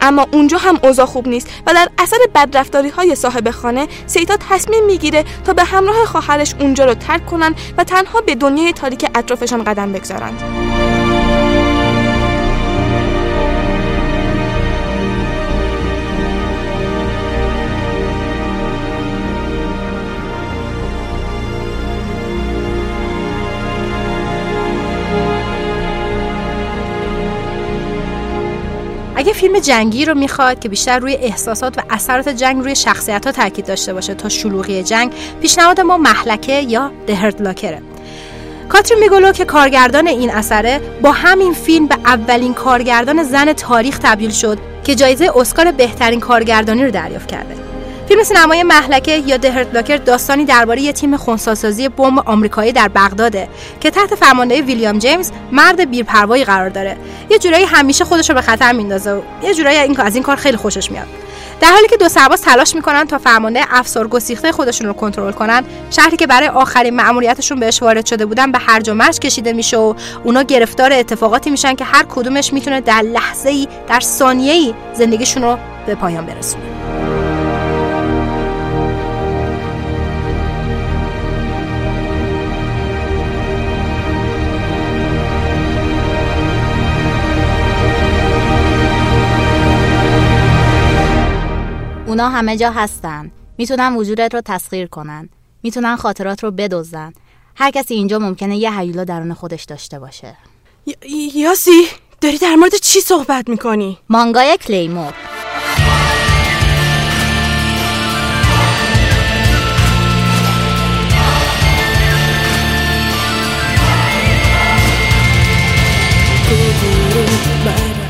اما اونجا هم اوضاع خوب نیست و در اثر بدرفتاری های صاحب خانه سیتا تصمیم می‌گیره تا به همراه خواهرش اونجا رو ترک کنن و تنها به دنیای تاریک اطرافشان قدم بگذارند. اگه فیلم جنگی رو می‌خواد که بیشتر روی احساسات و اثرات جنگ روی شخصیت ها تاکید داشته باشه تا شلوغی جنگ پیشنهاد ما محلکه یا دهرت لاکره کاترین میگولو که کارگردان این اثره با همین فیلم به اولین کارگردان زن تاریخ تبدیل شد که جایزه اسکار بهترین کارگردانی رو دریافت کرده. فیلم سینمای محلکه یا دهرت لاکر داستانی درباره یه تیم خونساسازی بمب آمریکایی در بغداده که تحت فرماندهی ویلیام جیمز مرد بیرپروایی قرار داره. یه جورایی همیشه خودش رو به خطر میندازه و یه جورایی این از این کار خیلی خوشش میاد. در حالی که دو سرباز تلاش می‌کنن تا فرمانده افسار گسیخته خودشون رو کنترل کنن شهری که برای آخرین مأموریتشون بهش وارد شده بودن به هرج و مرج کشیده میشه و اونا گرفتار اتفاقاتی میشن که هر کدومش می‌تونه در لحظه ای در ثانیه ای زندگیشون رو به پایان برسونه. اونا همه جا هستن. می‌تونن وجودت رو تسخیر کنن. می‌تونن خاطرات رو بدزدن. هر کسی اینجا ممکنه یه هیولا درون خودش داشته باشه. ی- یاسی داری در مورد چی صحبت می‌کنی؟ مانگای کلیمور.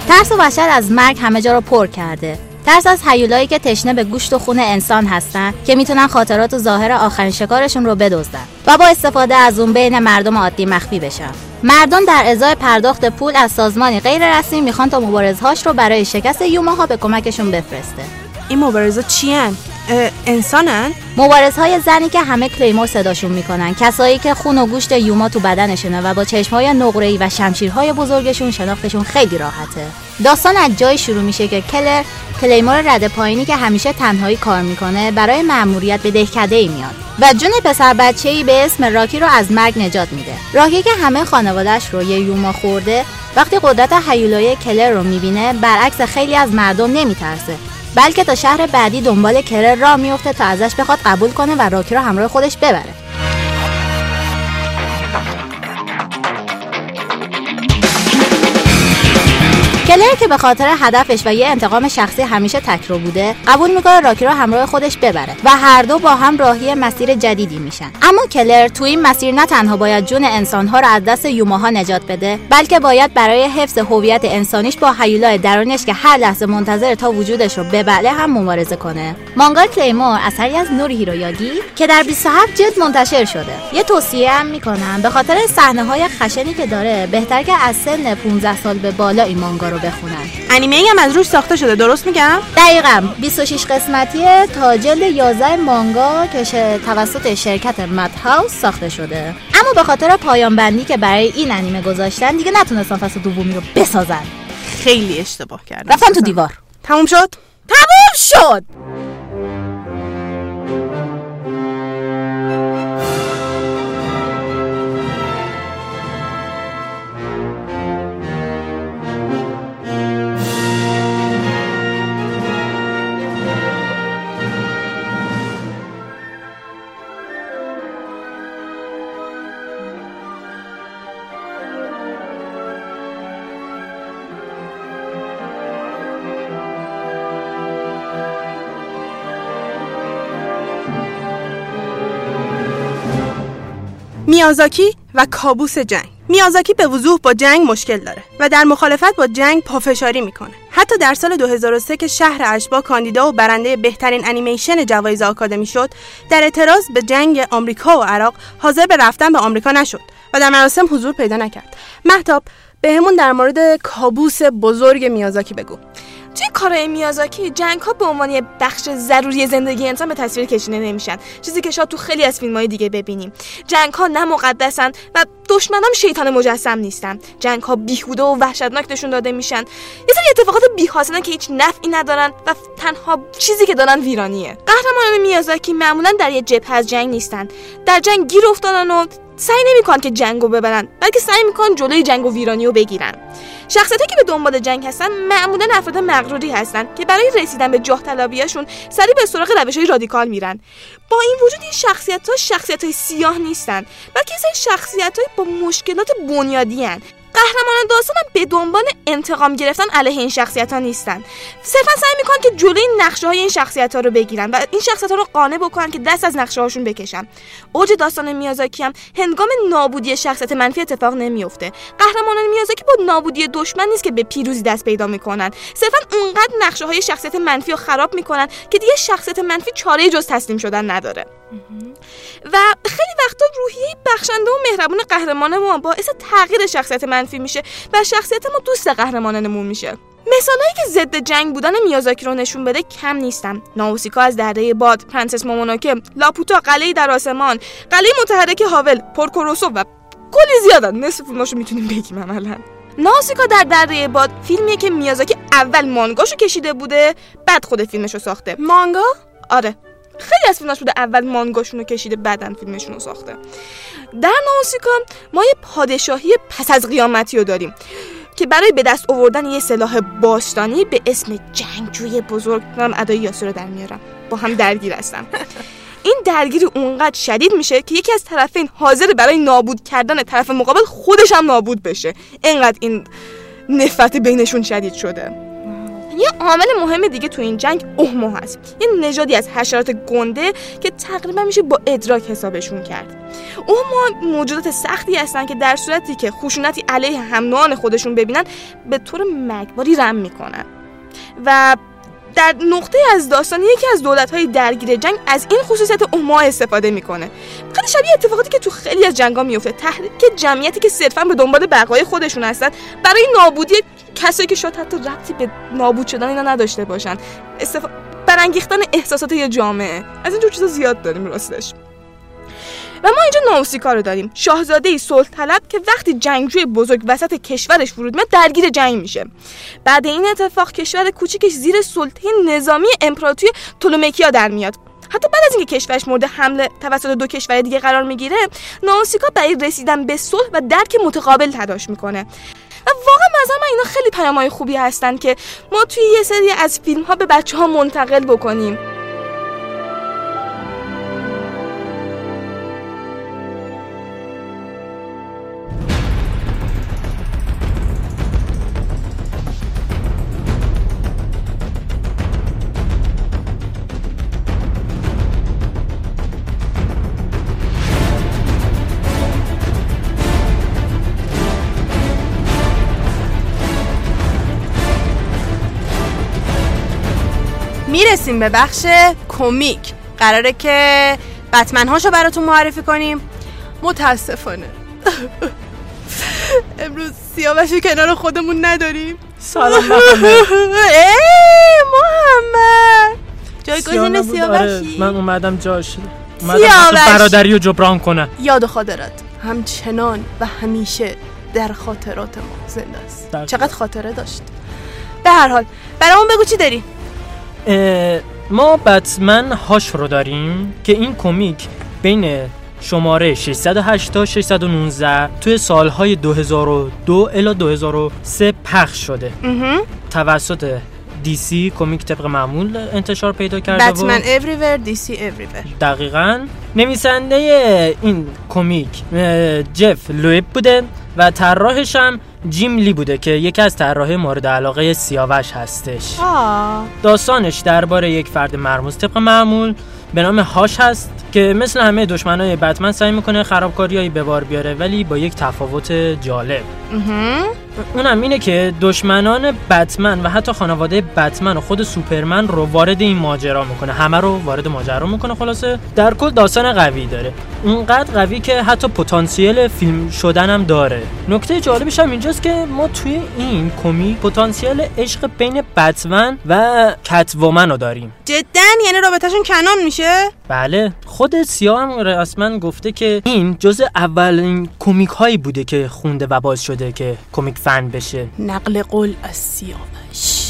ترس و وحشت از مرگ همه جا رو پر کرده. ترس از هیولایی که تشنه به گوشت و خون انسان هستن که می‌تونن خاطرات و ظاهر آخرین شکارشون رو بدزدن و با استفاده از اون بین مردم عادی مخفی بشن. مردم در ازای پرداخت پول از سازمانی غیر رسمی می‌خوان تا مبارزهاش رو برای شکست یوماها به کمکشون بفرسته. این مبارزا چی هن؟ انسانن؟ مبارزهای زنی که همه کلیمور صداشون می‌کنن. کسایی که خون و گوشت یوما تو بدنشونه و با چشمهای نقره‌ای و شمشیرهای بزرگشون شناختشون خیلی راحته. داستان از جایی شروع میشه که کلر کلیمور رد پایینی که همیشه تنهایی کار می‌کنه برای مأموریت به دهکده ای میاد. و جون پسر بچه ای به اسم راکی رو از مرگ نجات میده. راکی که همه خانوادهش رو یه یوما خورده وقتی قدرت هیولای کلر رو می‌بینه برعکس خیلی از مردم نمیترسه. بلکه تا شهر بعدی دنبال کرر را میفته تا ازش بخواد قبول کنه و راکی رو همراه خودش ببره. کلر که به خاطر هدفش و یه انتقام شخصی همیشه تکرو بوده قبول می‌کنه راکی رو همراه خودش ببره و هر دو با هم راهی مسیر جدیدی میشن. اما کلر تو این مسیر نه تنها باید جون انسانها رو از دست یوماها نجات بده بلکه باید برای حفظ هویت انسانیش با هیولای درونش که هر لحظه منتظر تا وجودش رو ببلعه هم مبارزه کنه. مانگا کلیمور اثری از نوریهیرو یاگی که در 27 جلد منتشر شده. یه توصیه هم می‌کنم. به خاطر صحنه های خشنی که داره بهتر که از سن 15 سال به بالا این مانگا رو بخونن. انیمه ای هم از روش ساخته شده درست میگم؟ دقیقا. 26 قسمتیه تا جلد 11 مانگا که توسط شرکت مد هاوس ساخته شده. اما به خاطر پایان بندی که برای این انیمه گذاشتن دیگه نتونستن فصل دومی رو بسازن. خیلی اشتباه کردم. رفتن تو دیوار. تموم شد؟ تموم شد! میازاکی و کابوس جنگ. میازاکی به وضوح با جنگ مشکل داره و در مخالفت با جنگ پافشاری می‌کنه. حتی در سال 2003 که شهر اشبا کاندیدا و برنده بهترین انیمیشن جوایز آکادمی شد در اعتراض به جنگ آمریکا و عراق حاضر به رفتن به آمریکا نشد و در مراسم حضور پیدا نکرد. محتاب بهمون در مورد کابوس بزرگ میازاکی بگو. توی کارهای میازاکی؟ جنگ ها به عنوان یه بخش ضروری زندگی انسان به تصویر کشیده نمیشن. چیزی که شاید تو خیلی از فیلم های دیگه ببینیم. جنگ ها نه مقدسن و دشمنام شیطان مجسم نیستن. جنگ ها بیهوده و وحشتناک نشون داده میشن. یه سری اتفاقات بی‌حاصلن که هیچ نفعی ندارن و تنها چیزی که دارن ویرانیه. قهرمانان میازاکی معمولا در یه جبهه از جنگ نیستن. در جنگ گیر افتادن و سعی نمی‌کنن که جنگو ببرن بلکه سعی می‌کنن جلوی جنگ و ویرانی رو بگیرن شخصیتی که به دنبال جنگ هستن معمولا افراد مغروری هستن که برای رسیدن به جاه طلبیاشون سریع به سراغ روش های رادیکال میرن با این وجود این شخصیت ها شخصیت های سیاه نیستن بلکه سری شخصیت های با مشکلات بنیادی هن. قهرمانان داستان هم به دنبال انتقام گرفتن علیه این شخصیت ها نیستن. صرفا سعی می‌کنن که جلوی نقشه های این شخصیت ها رو بگیرن و این شخصیت ها رو قانع بکنن که دست از نقشه هاشون بکشن. اوج داستان میازاکی هم هنگام نابودی شخصیت منفی اتفاق نمیفته قهرمانان میازاکی با نابودی دشمن نیست که به پیروزی دست پیدا می‌کنن. صرفا اونقدر نقشه های شخصیت منفی رو خراب می‌کنن که دیگه شخصیت منفی چاره جز تسلیم شدن نداره. و خیلی وقتا روحیه بخشنده و مهربون قهرمان ما باعث تغییر شخصیت منفی میشه و شخصیت ما دوست قهرمانانمون میشه. مثالهایی که ضد جنگ بودن میازاکی رو نشون بده کم نیستن. ناوسیکا از دره باد پرنسس مونونوکه لاپوتا قلعه در آسمان قلعه متحرک هاول پورکوروسو و کلی زیادن. نصف فیلماشو می‌تونیم بگیم عملا. ناوسیکا در دره باد فیلمیه که میازاکی اول مانگاشو کشیده بوده بعد خود فیلمشو ساخته. مانگا؟ آره. خیلی از فیلماش بوده اول مانگاشون رو کشیده بعدن فیلمشون رو ساخته. در ناوسیکا ما یه پادشاهی پس از قیامتی رو داریم که برای به دست آوردن یه سلاح باستانی به اسم جنگجوی بزرگ من ادای یاسو رو در میارم. با هم درگیر هستم این درگیری اونقدر شدید میشه که یکی از طرفین حاضر برای نابود کردن طرف مقابل خودش هم نابود بشه. اینقدر این نفرت بینشون شدید شده. یه عامل مهم دیگه تو این جنگ اوهمو هست. یه نژادی از حشرات گنده که تقریبا میشه با ادراک حسابشون کرد. اوهمو موجودات سختی هستن که در صورتی که خشونتی علیه هم خودشون ببینن به طور مرگباری رم می‌کنن. و در نقطه از داستان یکی از دولت‌های درگیر جنگ از این خصوصیت اوما استفاده می‌کنه. خیلی شبیه اتفاقاتی که تو خیلی از جنگا میفته تحریک جمعیتی که صرفا به دنبال بقای خودشون هستن برای نابودی کسایی که شاید حتی ربطی به نابود شدن اینا نداشته باشن. استف... برانگیختن احساسات یه جامعه. از اینجور چیزا زیاد داریم راستش. و ما اینجا ناوسیکا رو داریم. شاهزاده صلح طلب که وقتی جنگجوی بزرگ وسط کشورش فرود میاد درگیر جنگ میشه. بعد این اتفاق کشور کوچیکش زیر سلطه نظامی امپراتوری تولومکیا در میاد. حتی بعد از اینکه کشورش مورد حمله توسط دو کشور دیگه قرار می‌گیره ناوسیکا برای رسیدن به صلح و درک متقابل تلاش می‌کنه. و واقعا مثلا من اینا خیلی پیامهای خوبی هستن که ما توی یه سری از فیلم ها به بچه ها منتقل بکنیم. می‌رسیم به بخش کمیک. قراره که بتمن هاشو براتون معرفی کنیم. متاسفانه. <laughs> امروز سیاوشو کنار خودمون نداریم. سلام <laughs> ای محمد. جایگزین سیاوشی؟ من اومدم جاش. اومدم سیاوش. برادری رو جبران کنم. یاد و خاطرت همچنان و همیشه در خاطرات ما زنده است. چقدر خاطره داشت. به هر حال برامون بگو چی داری؟ ما بتمن هاش رو داریم که این کمیک بین شماره 608 تا 619 توی سالهای 2002 الی 2003 پخش شده. توسط DC کمیک طبق معمول انتشار پیدا کرده بتمن اوریور دی سی اوریور دقیقا. نویسنده این کمیک جف لویب بوده و طراحش هم جیم لی بوده که یکی از طراحای مورد علاقه سیاوش هستش. داستانش درباره یک فرد مرموز طبق معمول به نام هاش هست که مثل همه دشمنای بتمن سعی می‌کنه خرابکاریایی به بار بیاره ولی با یک تفاوت جالب. اونم اینه که دشمنان بتمن و حتی خانواده بتمن و خود سوپرمن رو وارد این ماجرا می‌کنه. همه رو وارد ماجرا می‌کنه خلاصه. در کل داستان قوی داره. اونقدر قوی که حتی پتانسیل فیلم شدن هم داره. نکته جالبش هم اینجاست که ما توی این کمیک پتانسیل عشق بین بتمن و کتومن رو داریم. جدا؟ یعنی رابطهشون کنان میشه؟ بله. خود سیاه هم رسما گفته که این جز اولین کمیک هایی بوده که خونده و باز شده که کمیک فن بشه. نقل قول از سیاوش.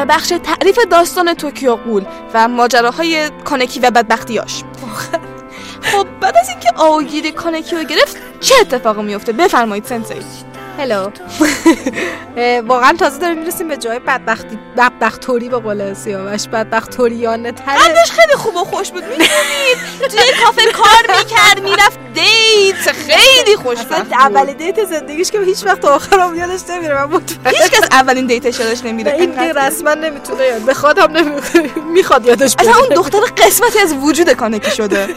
به بخش تعریف داستان توکیو غول و ماجراهای کانکی و بدبختیاش. خب بعد از اینکه آوگیری کانکی رو گرفت چه اتفاقی میفته بفرمایید 先生 <laughs> hello واقعا تازه داریم می‌رسیم به جای بدبختی بدبختوری به قول سیاوش. بدبختوریانه تره. قبلش خیلی خوب و خوش بود می‌دونید؟ توی کافه کار می‌کرد می‌رفت date. خیلی خوش اول date زندگیش که هیچ وقت آخر هم یادش نمیره. من هیچ کس اولین دیتش یادش نمیره. این دیگه رسما نمی‌تونه یاد بخواد هم نمی- می‌خواد یادش اصلا. اون دختر قسمتی از وجود کانکی شده. <laughs>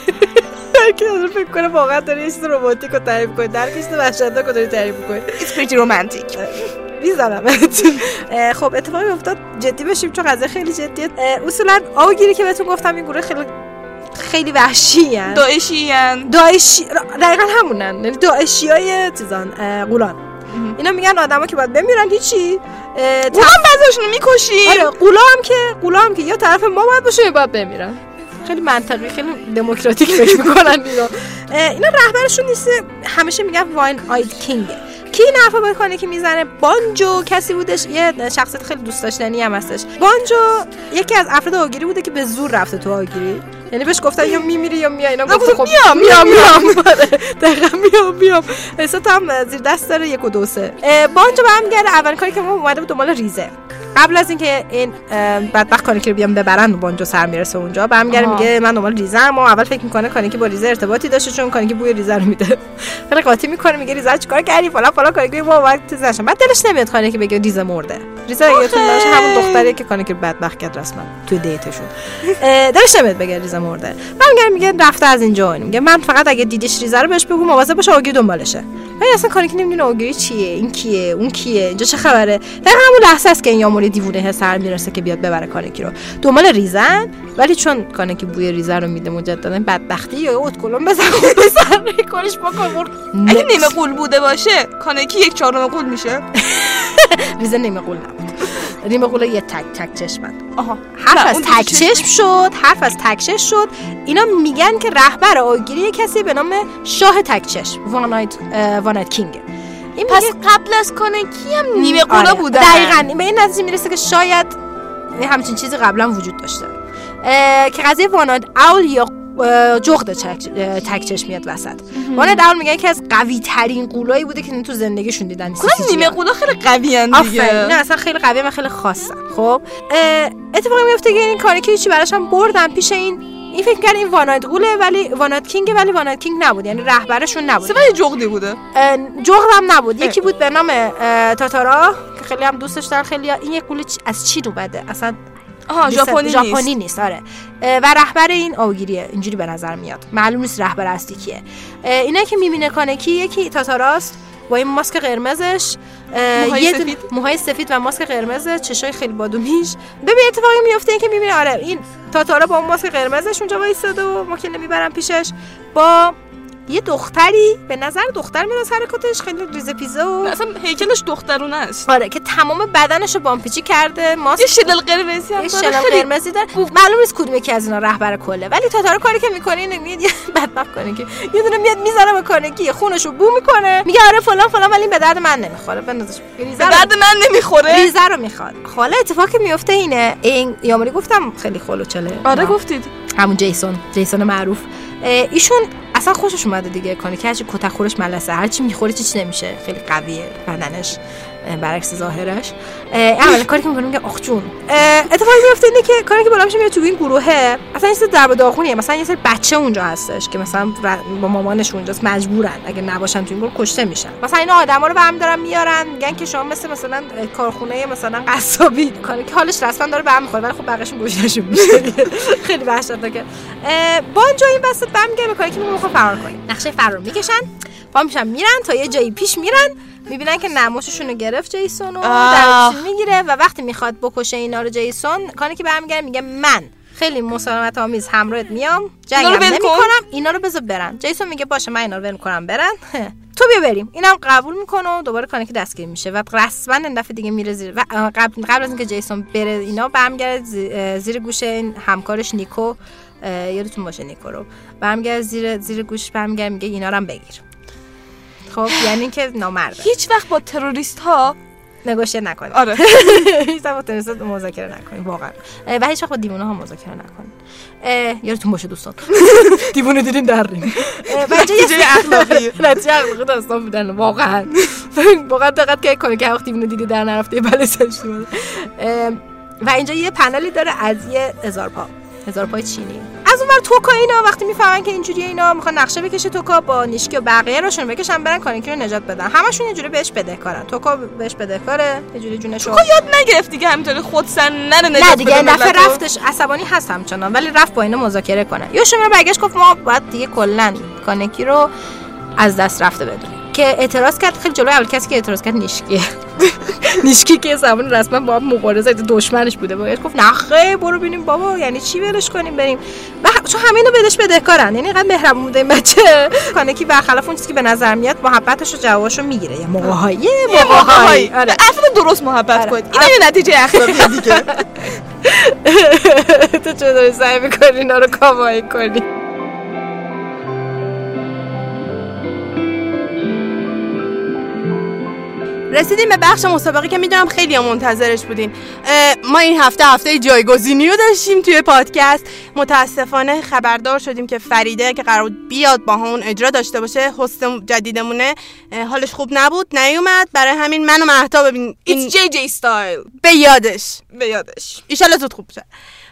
هر کی داره فکر کنه واقعا داره یه چیز رمانتیک رو تعریف کنه در کیست وحشتناک رو داری تعریف کنه It's pretty romantic. می‌زنم <laughs> خب اتفاقی افتاد. جدی بشیم چون قضیه خیلی جدیه. اصولا آوگیری که بهتون گفتم این گروه خیلی خیلی وحشی هن. داعشی هن. داعشی دقیقا همونن. یعنی داعشی های چیزان اه، غولان. اینا میگن آدما که باید بمیرن هیچی. اه، اونا هم بعضیشونو می‌کشی آره قولا هم که قولا هم که یا طرف ما باید باشه یا باید بمیرن. خیلی منطقی خیلی دموکراتیک فکر می‌کنن اینا اینا رهبرشون نیست همیشه میگن واین آید کینگ. کی این حرفا بکنه که می‌زنه؟ بانجو کسی بودش یه شخصیت خیلی دوست داشتنی هم هستش. بانجو یکی از افراد آگیری بوده که به زور رفته تو آگیری یعنی بهش گفتن یا میمیری یا میای. اینا گفت خب میام، میام میام <laughs> آره، دقیقا میام میام. احساس هم زیر دست داره یک و دو سه. بانجو برمیگرده اولین کاری که ما اومده بود دنبال ریزه. قبل از اینکه این بدبخت کانکی رو بیان ببرن بانجو سر می‌رسه اونجا. برمیگره. میگه من دنبال ریزم و اول فکر می‌کنه کانکی با ریزه ارتباطی داشته چون کانکی بوی ریزه رو میده. <laughs> خیلی قاطی می‌کنه میگه ریزه چیکار کردی؟ فلان فلان کانکی با چیز نشم بعد دلش نمیاد کانکی بگه ریزه مرده. ریزه یادتون باشه همون دختریه که کانکی رو بدبخت کرد رسما توی date شون. دلش نمیاد بگه ریزه مرده. برمیگره میگه رفته از اینجا و این. میگه من فقط اگه دیدیش ریزه رو بهش بگو مواظب باشه آگی دنبالشه. ولی اصلا کانکی نمی‌دونه آگیری چیه این کیه اون کیه اینجا چه خبره؟ دقیقا همون لحظه است که این یاموری دیوونه سر می‌رسه که بیاد ببره کانکی رو. دنبال ریزن ولی چون کانکی بوی ریزه رو میده مجددا بدبختی یا اوت کلم بزن خود سر کنش بکن اگه نیمه قول بوده باشه کانکی یک چهارم قول میشه. <laughs> ریزه نیمه قول نبود. نیمه قول یه تک تک چشمن آها. حرف از تک چشم چشم شد حرف از تک چشم شد. اینا میگن که رهبر آگیری یه کسی به نام شاه تک چشم وانایت وانایت کینگ. این پس میگه قبل از کانکی هم نیمه قولا آره. بوده دقیقاً. به این نتیجه می‌رسه که شاید یه همچین چیزی قبلا وجود داشته. که قضیه واناد اول یا جغد چک- اه، تک چشم میاد وسط. واناد اول میگن که از قوی ترین قولایی بوده که تو زندگیشون دیدن. کلا نیمه قولا خیلی قوی آفرین. دیگه نه اصلا خیلی قوی و خیلی خاصن خب اتفاقی میفته که این کاری که هیچی براش هم بردن پیش این این فکر کرد این وانایت قوله ولی وانایت کینگ ولی وانایت کینگ نبود یعنی رهبرشون نبود ولی جغدی بوده. جغد هم نبود. یکی بود به نام تاتارا که خیلی هم دوستش دارن. خیلی این یک قول چ- از چین اومده اصلا آها نیست- ژاپنی نیست. نیست آره. و رهبر این آوگیریه اینجوری به نظر میاد. معلوم نیست رهبر اصلی کیه. اینا که می‌بینه کانکی یکی تاتاراست. با این ماسک قرمزش موهای یه سفید. موهای سفید و ماسک قرمز چشای خیلی بادومیش ببین اتفاقی میفته این که می‌بینه آره این تاتارا با اون ماسک قرمزش اونجا وایساده و ما که نمی‌برم پیشش با یه دختری به نظر دختر میاد حرکاتش خیلی ریزه پیزه و اصلا هیکلش دخترونه است. آره که تمام بدنش رو بامپیچی کرده ماسک یه شلل قرمزی هم یه داره خیلی قرمزی داره. معلوم نیست کدوم یکی از اینا رهبر کله ولی تاتارو کاری که می‌کنه اینه میاد یه بدبخت کنه که یه دونه میاد می‌زنه به کانکی خونش رو بو می‌کنه. میگه آره فلان فلان ولی به درد من نمی‌خوره. بندازش ریزه به درد من نمی‌خوره. ریزه رو می‌خواد. حالا اتفاقی میفته اینه این یامری گفتم خیلی خلوچله آره گفتید. همون جیسون جیسون معروف. ایشون اصلا خوشش اومده دیگه. کنه که هرچی کتک خورش ملسه هرچی می‌خوره چیچ نمیشه. خیلی قویه بدنش. برعکس ظاهرش. اه، اول کاری که می‌کنه میگه آخ جون اتفاقی میفته اینه که کاری که بالا میشه میره تو این گروهه اصلا این سری درب داغونیه. مثلا یه سری بچه اونجا هستش که مثلا با مامانش اونجاست مجبورن اگه نباشن تو این گروه کشته میشن. مثلا این آدما رو برمی دارن میارن میگن که شما مثل مثلا کارخونه مثلا قصابی کاری که حالش رسما داره برمی می‌خوره ولی خب بقیه‌شون گوشتشون میشه. <laughs> خیلی وحشتناکه. بانجو این وسط برمیگره به کاری که می‌خوام فرار کنیم. نقشه فرار می‌کشن پا میشن میرن تا یه جایی پیش میرن. می‌بینن که نموششون رو گرفت جیسون و آه. درچین می‌گیره و وقتی می‌خواد بکشه اینا رو جیسون کاری که برمیگره میگه من خیلی مسالمت آمیز همراهت میام اینا رو جنگم ول کن. نمی‌کنم اینا رو بذار برن جیسون میگه باشه من اینا رو ول کنم برن. <laughs> تو بیا بریم. اینم قبول می‌کنه و دوباره کانکی دستگیر میشه و رسما این دفعه دیگه میره زیر و قبل قبل از اینکه جیسون بره اینا برمیگرده زی- اه، زیر گوش این همکارش نیکو. یادتون باشه نیکو رو. برمیگرده زیر زیر گوش برمیگرده میگه اینا رو هم بگیر. خب یعنی که نامرده. هیچ وقت با تروریست ها نگوشیت نکنید آره. <laughs> هیچ وقت با تروریست مذاکره نکنید واقعا. و هیچ وقت با دیوونه ها مذاکره نکنید اه، یادتون باشه دوستان. <laughs> دیوونه دیدین در ریم اینجا <laughs> یه اخلاقی. نتیجه اخلاقی داستان بودن واقعا. واقعا دقت که کنه که وقت دیوونه دیدی در نرفته بله سرش و اینجا یه پنلی داره از یه هزار پا. هزار پای چینی. از اون ور توکا اینا وقتی می‌فهمن که اینجوری اینا می‌خوان نقشه بکشه توکا با نیشکی و بقیه روشون بکشن برن کانکی رو نجات بدن. همشون یه جوری بهش بدهکارن. توکا بهش بدهکاره یه جوری جونشو تو یاد نگرفت دیگه همینطوری خود سر نره نه نجات دیگه بده این دفعه. رفتش عصبانی هست همچنان ولی رفت با اینا مذاکره کنه. یوشون رو برگشت گفت ما باید دیگه کلا کانکی رو از دست رفته بدونیم. که اعتراض کرد خیلی جلوی اول کسی که اعتراض کرد نیشکیه. <laughs> نیشکی که زمان رسما با مبارزه دشمنش بوده. باید گفت نه خیر برو ببینیم بابا یعنی چی ولش کنیم بریم. و چون همه اینو بدش بدهکارن یعنی اینقدر مهربون بوده این بچه. <laughs> کانکی برخلاف اون چیزی که به نظر میاد محبتش و جوابشو می‌گیره. یه موقعهایی موقع‌هایی آره. اصلا درست محبت آره. کنید. این یه نتیجه اخلاقی <laughs> دیگه. تو چه داری سعی می‌کنی اینا رو کامایی کنی؟ رسیدیم به بخش مسابقه که می‌دونم خیلی منتظرش بودین. ما این هفته هفته جایگزینی رو داشتیم توی پادکست. متاسفانه خبردار شدیم که فریده که قرار بود بیاد با همون اجرا داشته باشه هست جدیدمونه. حالش خوب نبود نیومد. برای همین من و مهتا ببین این It's JJ style. به یادش. به یادش. ایشالا زود خوب بشه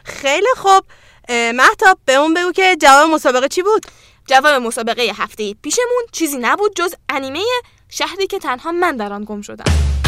خیلی خوب. اه، مهتاب به اون بگو که جواب مسابقه چی بود؟ جواب مسابقه هفته پیشمون چیزی نبود جز انیمه شهری که تنها من در آن گم شدم.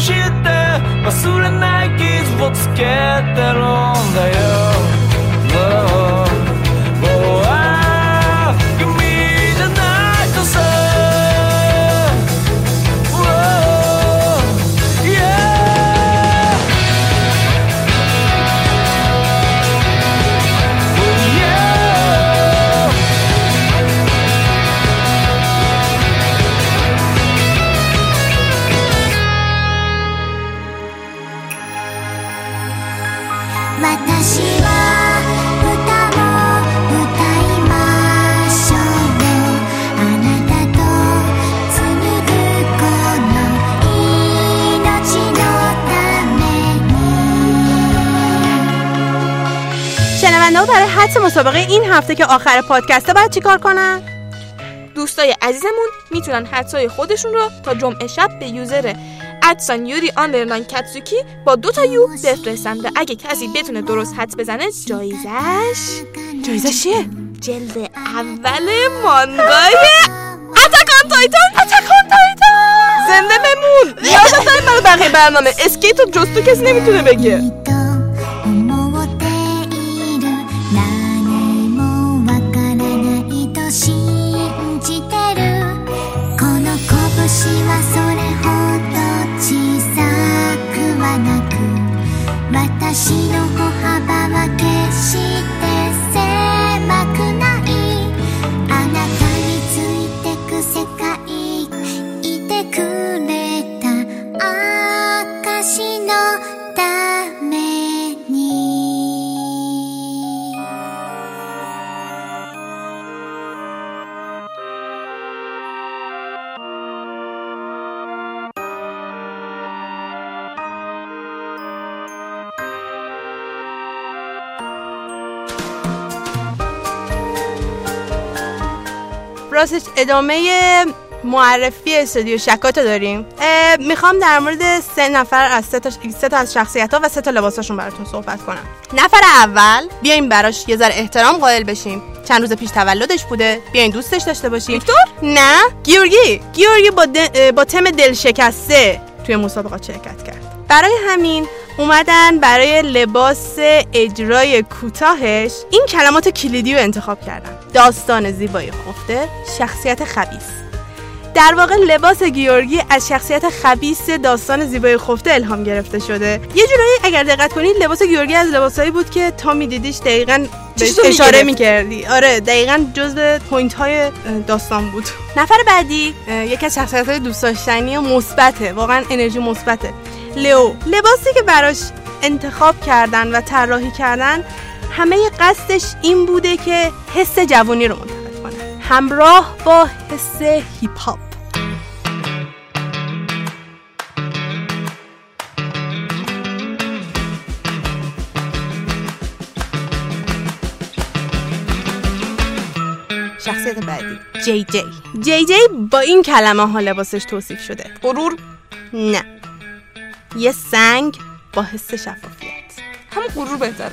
して忘れない傷をつけてるんだよ حدس مسابقه این هفته که آخر پادکسته باید چیکار کنن؟ دوستای عزیزمون می‌تونن حدسای خودشون رو تا جمعه شب به یوزر ادسان یوری آندرلاین کاتسوکی با دو تا یو بفرستن و اگه کسی بتونه درست حدس بزنه جایزش جایزه چیه؟ جلد اول مانگای اتکان تایتان! اتکان تایتان! زنده بمون! یادت من بقیه برنامه اسکیت و جستو کسی نمی‌تونه بگه. راستش ادامه معرفی استودیو شکاتو داریم. می‌خوام در مورد سه نفر از سه تا, سه تا از شخصیت ها و سه تا لباساشون براتون صحبت کنم. نفر اول بیایم براش یه ذره احترام قائل بشیم. چند روز پیش تولدش بوده. بیاین دوستش داشته باشیم. ویکتور نه گیورگی. گیورگی با, با تم دل شکسته توی مسابقات شرکت کرد. برای همین اومدن برای لباس اجرای کوتاهش. این کلمات کلیدی رو انتخاب کردن. داستان زیبای خفته شخصیت خبیث در واقع لباس گیورگی از شخصیت خبیث داستان زیبای خفته الهام گرفته شده. یه جورایی اگر دقت کنید لباس گیورگی از لباسایی بود که تا میدیدیش دقیقا بهش چشتو اشاره. می‌کردی. آره دقیقا جزو point های داستان بود. نفر بعدی. یکی از شخصیت های دوست داشتنی و مثبته. واقعا انرژی مثبته. لئو. لباسی که براش انتخاب کردن و طراحی کردن همه قصدش این بوده که حس جوانی رو منتقل کنه. همراه با حس هیپ هاپ شخصیت بعدی. جی جی. جی جی با این کلمه ها لباسش توصیف شده. غرور؟ نه. یه سنگ با حس شفافیت. همون غرور بهتره.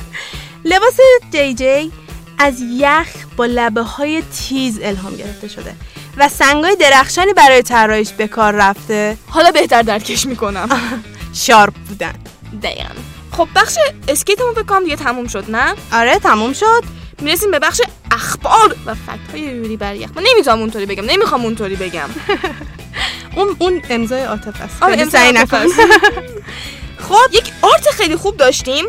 <laughs> لباس جی جی از یخ با لبه های تیز الهام گرفته شده و سنگای درخشانی برای طراحیش به کار رفته. حالا بهتر درکش می‌کنم. <laughs> sharp بودن. دقیقا. خب بخش skate مون فکر کنم دیگه تموم شد نه؟ آره تموم شد. می‌رسیم به بخش اخبار و fact های یوری بر یخ من نمی‌تونم اونطوری بگم نمی‌خوام اونطوری بگم. <laughs> اون اون امضای عاطف است. آره امضای. <laughs> خب یک آرت خیلی خوب داشتیم.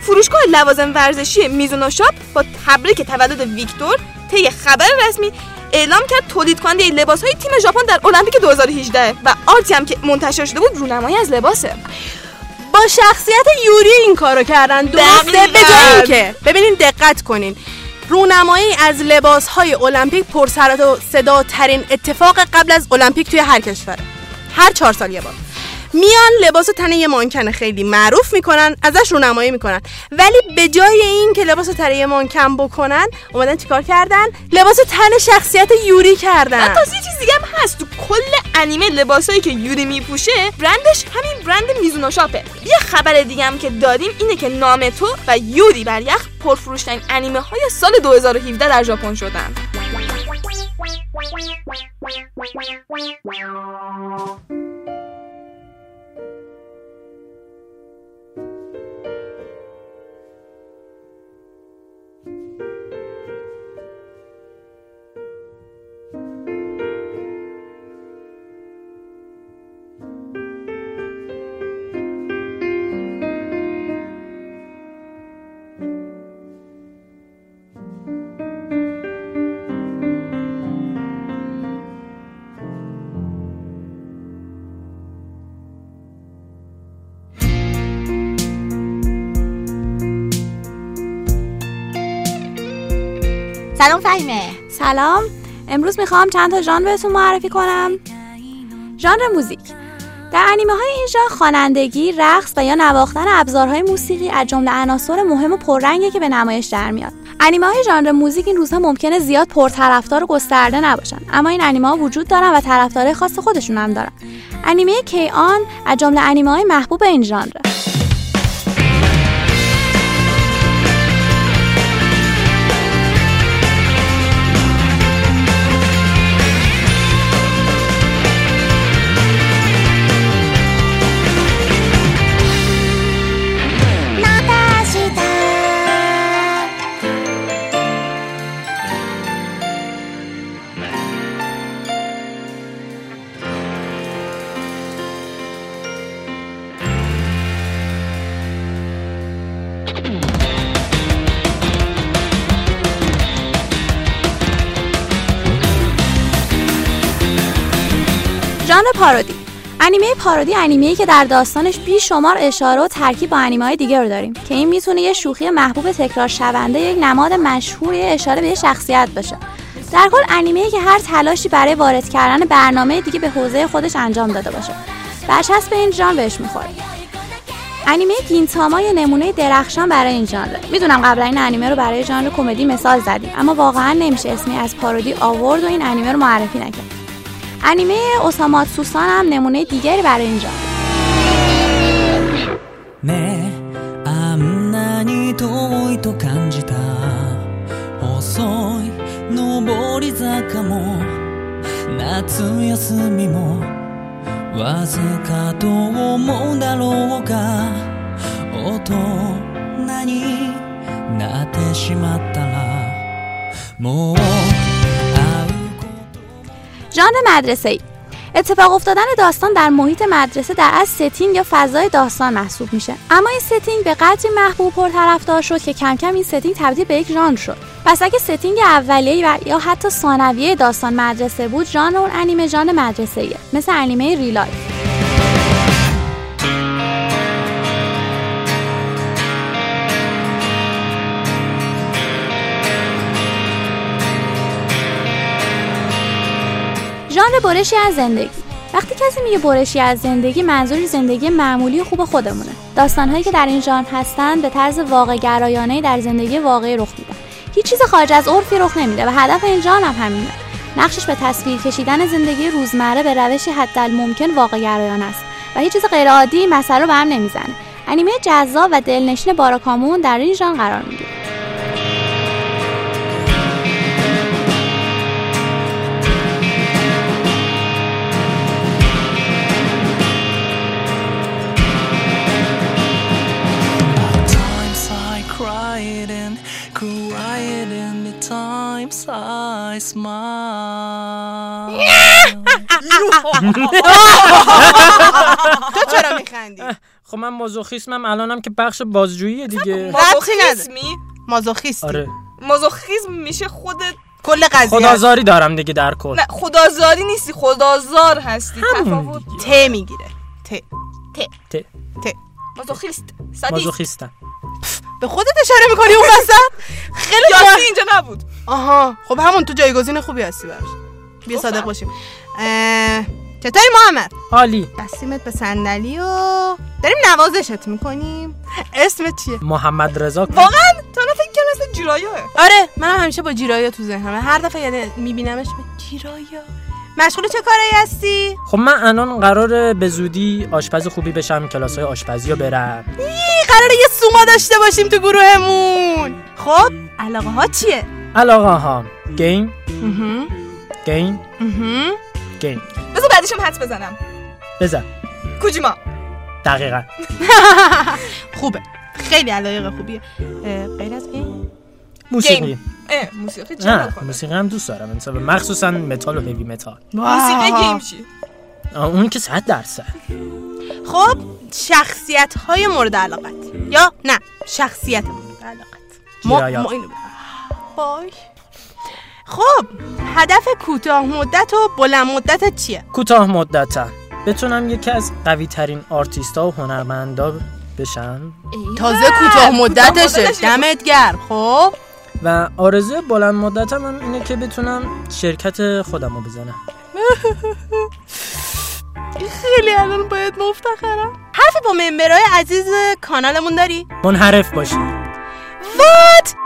فروشگاه لوازم ورزشی میزونو شاپ با تبریک تولد ویکتور طی خبر رسمی اعلام کرد تولید کننده لباس های تیم ژاپن در المپیک 2018 و آرتی هم که منتشر شده بود رونمایی از لباسه. با شخصیت یوری این کارو کردن. درسته. به جای اینکه. ببینین دقت کنین. رونمایی از لباس های المپیک پرسرات و صدا ترین اتفاق قبل از المپیک توی هر کشوره هر چهار سال یه بار. میان لباس تن یه مانکن خیلی معروف می‌کنن ازش رونمایی می‌کنن. ولی به جای این که لباس تن یه مانکن بکنن اومدن چیکار کردن؟ لباس تن شخصیت یوری کردن. حتی یه چیز دیگه هم هست. تو کل انیمه لباسایی که یوری میپوشه برندش همین برند میزونو شاپه. یه خبر دیگه هم که داریم اینه که نام تو و یوری بر یخ پرفروشترین انیمه های سال 2017 در ژاپن شدن. سلام فهیمه سلام امروز می‌خوام چند تا ژانر بهتون معرفی کنم ژانر موزیک در انیمه های این ژانر خوانندگی، رقص و یا نواختن ابزارهای موسیقی از جمله عناصر مهم و پررنگی که به نمایش در میاد. انیمه های ژانر موزیک این روزها ممکنه زیاد پرطرفدار و گسترده نباشن، اما این انیمه ها وجود دارن و طرفدارای خاص خودشون هم دارن. انیمه کی آن از جمله انیمه های محبوب این ژانره. ژانر پارودی. انیمه پارودی انیمه‌ای که در داستانش بیشمار اشاره و ترکیب با انیمه های دیگه رو داریم که این می‌تونه یه شوخی محبوب تکرار شونده یک نماد مشهور یه اشاره به یه شخصیت باشه. در کل انیمه‌ای که هر تلاشی برای وارد کردن برنامه دیگه به حوزه خودش انجام داده باشه. برچسب این ژانر بهش می‌خوره انیمه گینتاما یه نمونه درخشان برای این ژانره میدونم قبلا این انیمه رو برای ژانر کمدی مثال زدیم اما واقعا نمیشه اسمی از پارودی آورد و این انیمه رو معرفی نکرد انیمه اوسامات سوسان هم نمونه دیگری برای این ژانر ねえあんなに遠いと感じた細い上り坂も夏休みも わずかと思うだろうが大人になってしまったらもう会う ژانر مدرسه ای اتفاق افتادن داستان در محیط مدرسه در اصل setting یا فضای داستان محسوب میشه. اما این setting به قدری محبوب و طرفدار شد که کم کم این setting تبدیل به یک ژانر شد. پس اگه setting اولیه و یا حتی ثانویه داستان مدرسه بود ژانر اون انیمه ژانر مدرسه ایه مثل انیمه ریلایف ژانر برشی از زندگی. وقتی کسی میگه برشی از زندگی منظوری زندگی معمولی و خوب خودمونه. داستانهایی که در این ژانر هستن به طرز واقع گرایانه در زندگی واقعی رخ میدن. هیچ چیز خارج از عرفی رخ نمیده و هدف این ژانر هم همینه. نقشش به تصویر کشیدن زندگی روزمره به روشی حدالممکن واقع گرایانه است و هیچ چیز غیر عادی این مسئله رو به هم نمی‌زنه. انیمه جذاب و دلنشین باراکامون در این ژانر قرار می‌گیره. <laughs> تو چرا میخندی؟ خب من مازوخیسمم الانم که بخش بازجویی دیگه. مازوخیسمی مازوخیستی. آره. مازوخیسم میشه خودت کل قضیه. خدازاری دارم دیگه در کل. نه خدازاری نیستی خدازار هستی تفاوت. ت می‌گیره. ت. ت. ت. مازوخیست سادیست مازوخیستم. به خودت اشاره می‌کنی اون وسط؟ خیلی یاسی جا- اینجا نبود. آها. خب همون تو جایگزین خوبی هستی براش. بیا صادق باشیم. چطوری محمد؟ عالی. بستیمت به صندلی و داریم نوازشت می‌کنیم. اسمت چیه؟ محمد رضا واقعا الان فکر کنم مثل جیرایاه آره منم همیشه با جیرایا تو ذهنمه. هر دفعه یعنی میبینمش به جیرایا مشغول چه کاری هستی؟ خب من الان قراره به زودی آشپز خوبی بشم کلاس های آشپزی رو برم. ای، قراره یه سوما داشته باشیم تو گروهمون. خب علاقه ها چیه علاقه ها game. game. game بذار بعدیشم حدس بزنم. بزن. کوجیما. دقیقا. <laughs> خوبه. خیلی علایق خوبیه. غیر از این؟ موسیقی. موسیقی چه؟ موسیقی هم دوست دارم. مثلا مخصوصا متال و heavy metal. موسیقی game چی؟ اون که صد درصد. خب شخصیت های مورد علاقت. یا نه شخصیت مورد علاقت. ما. ما اینو وای. خب هدف کوتاه مدت و بلند مدت چیه؟ کوتاه مدتا بتونم یکی از قوی ترین آرتیست ها و هنرمندا بشم؟ تازه کوتاه مدتشه. مدتشه. دمت گرم. خب. و آرزوی بلند مدتم هم اینه که بتونم شرکت خودم رو بزنم. <laughs> خیلی الان باید مفتخرم حرفی با ممبرای عزیز کانالمون داری؟ منحرف باشی. وات「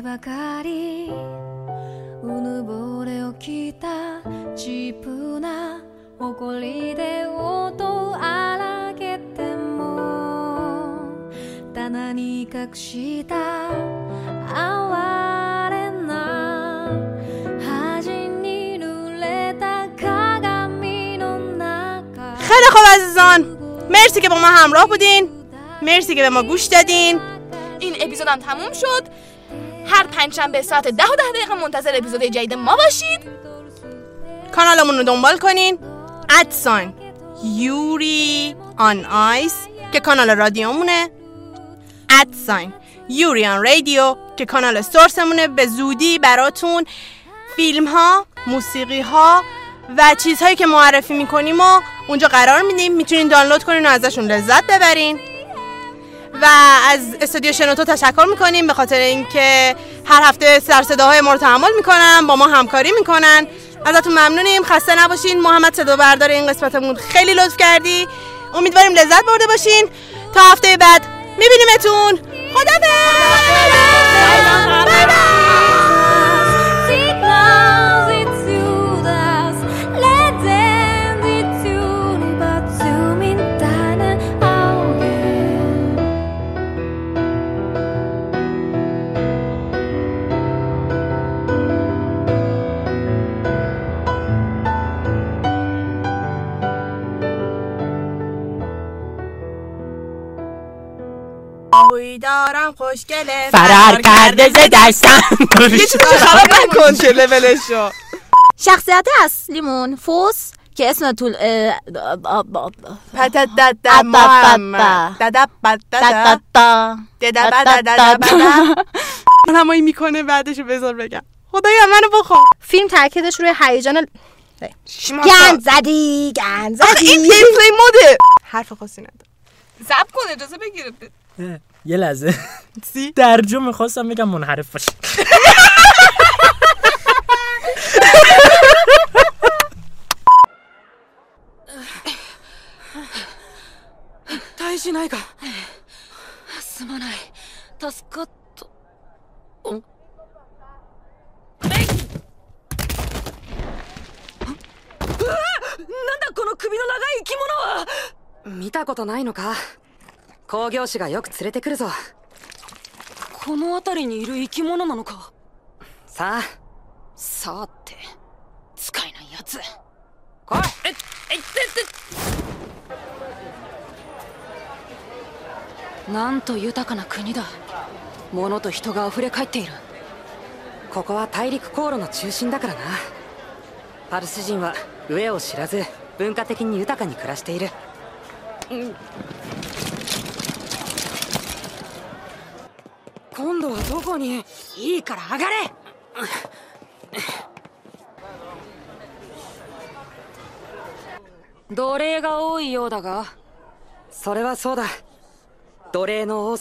つけばかりうぬぼれをきたチープな誇りで音を荒げても棚に隠した哀れな恥に濡れた鏡の中 خیلی خوب عزیزان مرسی که با ما همراه بودین مرسی که به ما گوش دادین این اپیزودم تموم شد هر پنجشنبه ساعت ده و ده دقیقه منتظر اپیزود جدید ما باشید. کانالمون رو دنبال کنین. ادساین. یوری آن آیس که کانال رادیومونه. ادساین. یوری آن رادیو که کانال سورسمونه. به زودی براتون فیلم ها موسیقی ها و چیزهایی که معرفی می‌کنیم و اونجا قرار میدیم. می‌تونین دانلود کنین و ازشون لذت ببرین. و از استودیو شنوتو تشکر می‌کنیم. به خاطر اینکه هر هفته سر صداهای ما رو تحمل می‌کنن با ما همکاری می‌کنن. ازتون ممنونیم. خسته نباشین. محمد صدا بردار این قسمتمون. خیلی لطف کردی. امیدواریم لذت برده باشین. تا هفته بعد میبینیمتون. خدا Signals خوشگله فرار کرده ز دستم. یه خراب نکن که لولشو. شخصیت اصلیمون فوس که اسم طول بد. همایی می‌کنه بعدشو بذار بگم خدایا منو بخور فیلم تاکیدش روی هیجان گند زدی گند زدی این گیم پلی موده حرف خاصی نداره زب کن اجازه بگیره یه لحظه درجا میخواستم بگم منحرف باشه 大事ないかすまない助かったんうわなんだこの首の長い生き物は見たことないのか 工業士がよく連れてくるぞ。この辺りにいる生き物なのか。さあ。さて使えないやつ来い。ええええ。なんと豊かな国だ。物と人が溢れ返っている。ここは大陸航路の中心だからな。パルス人は上を知らず文化的に豊かに暮らしている。うん今度はどこに？いいから上がれ！奴隷が多いようだが。それはそうだ。奴隷の多さ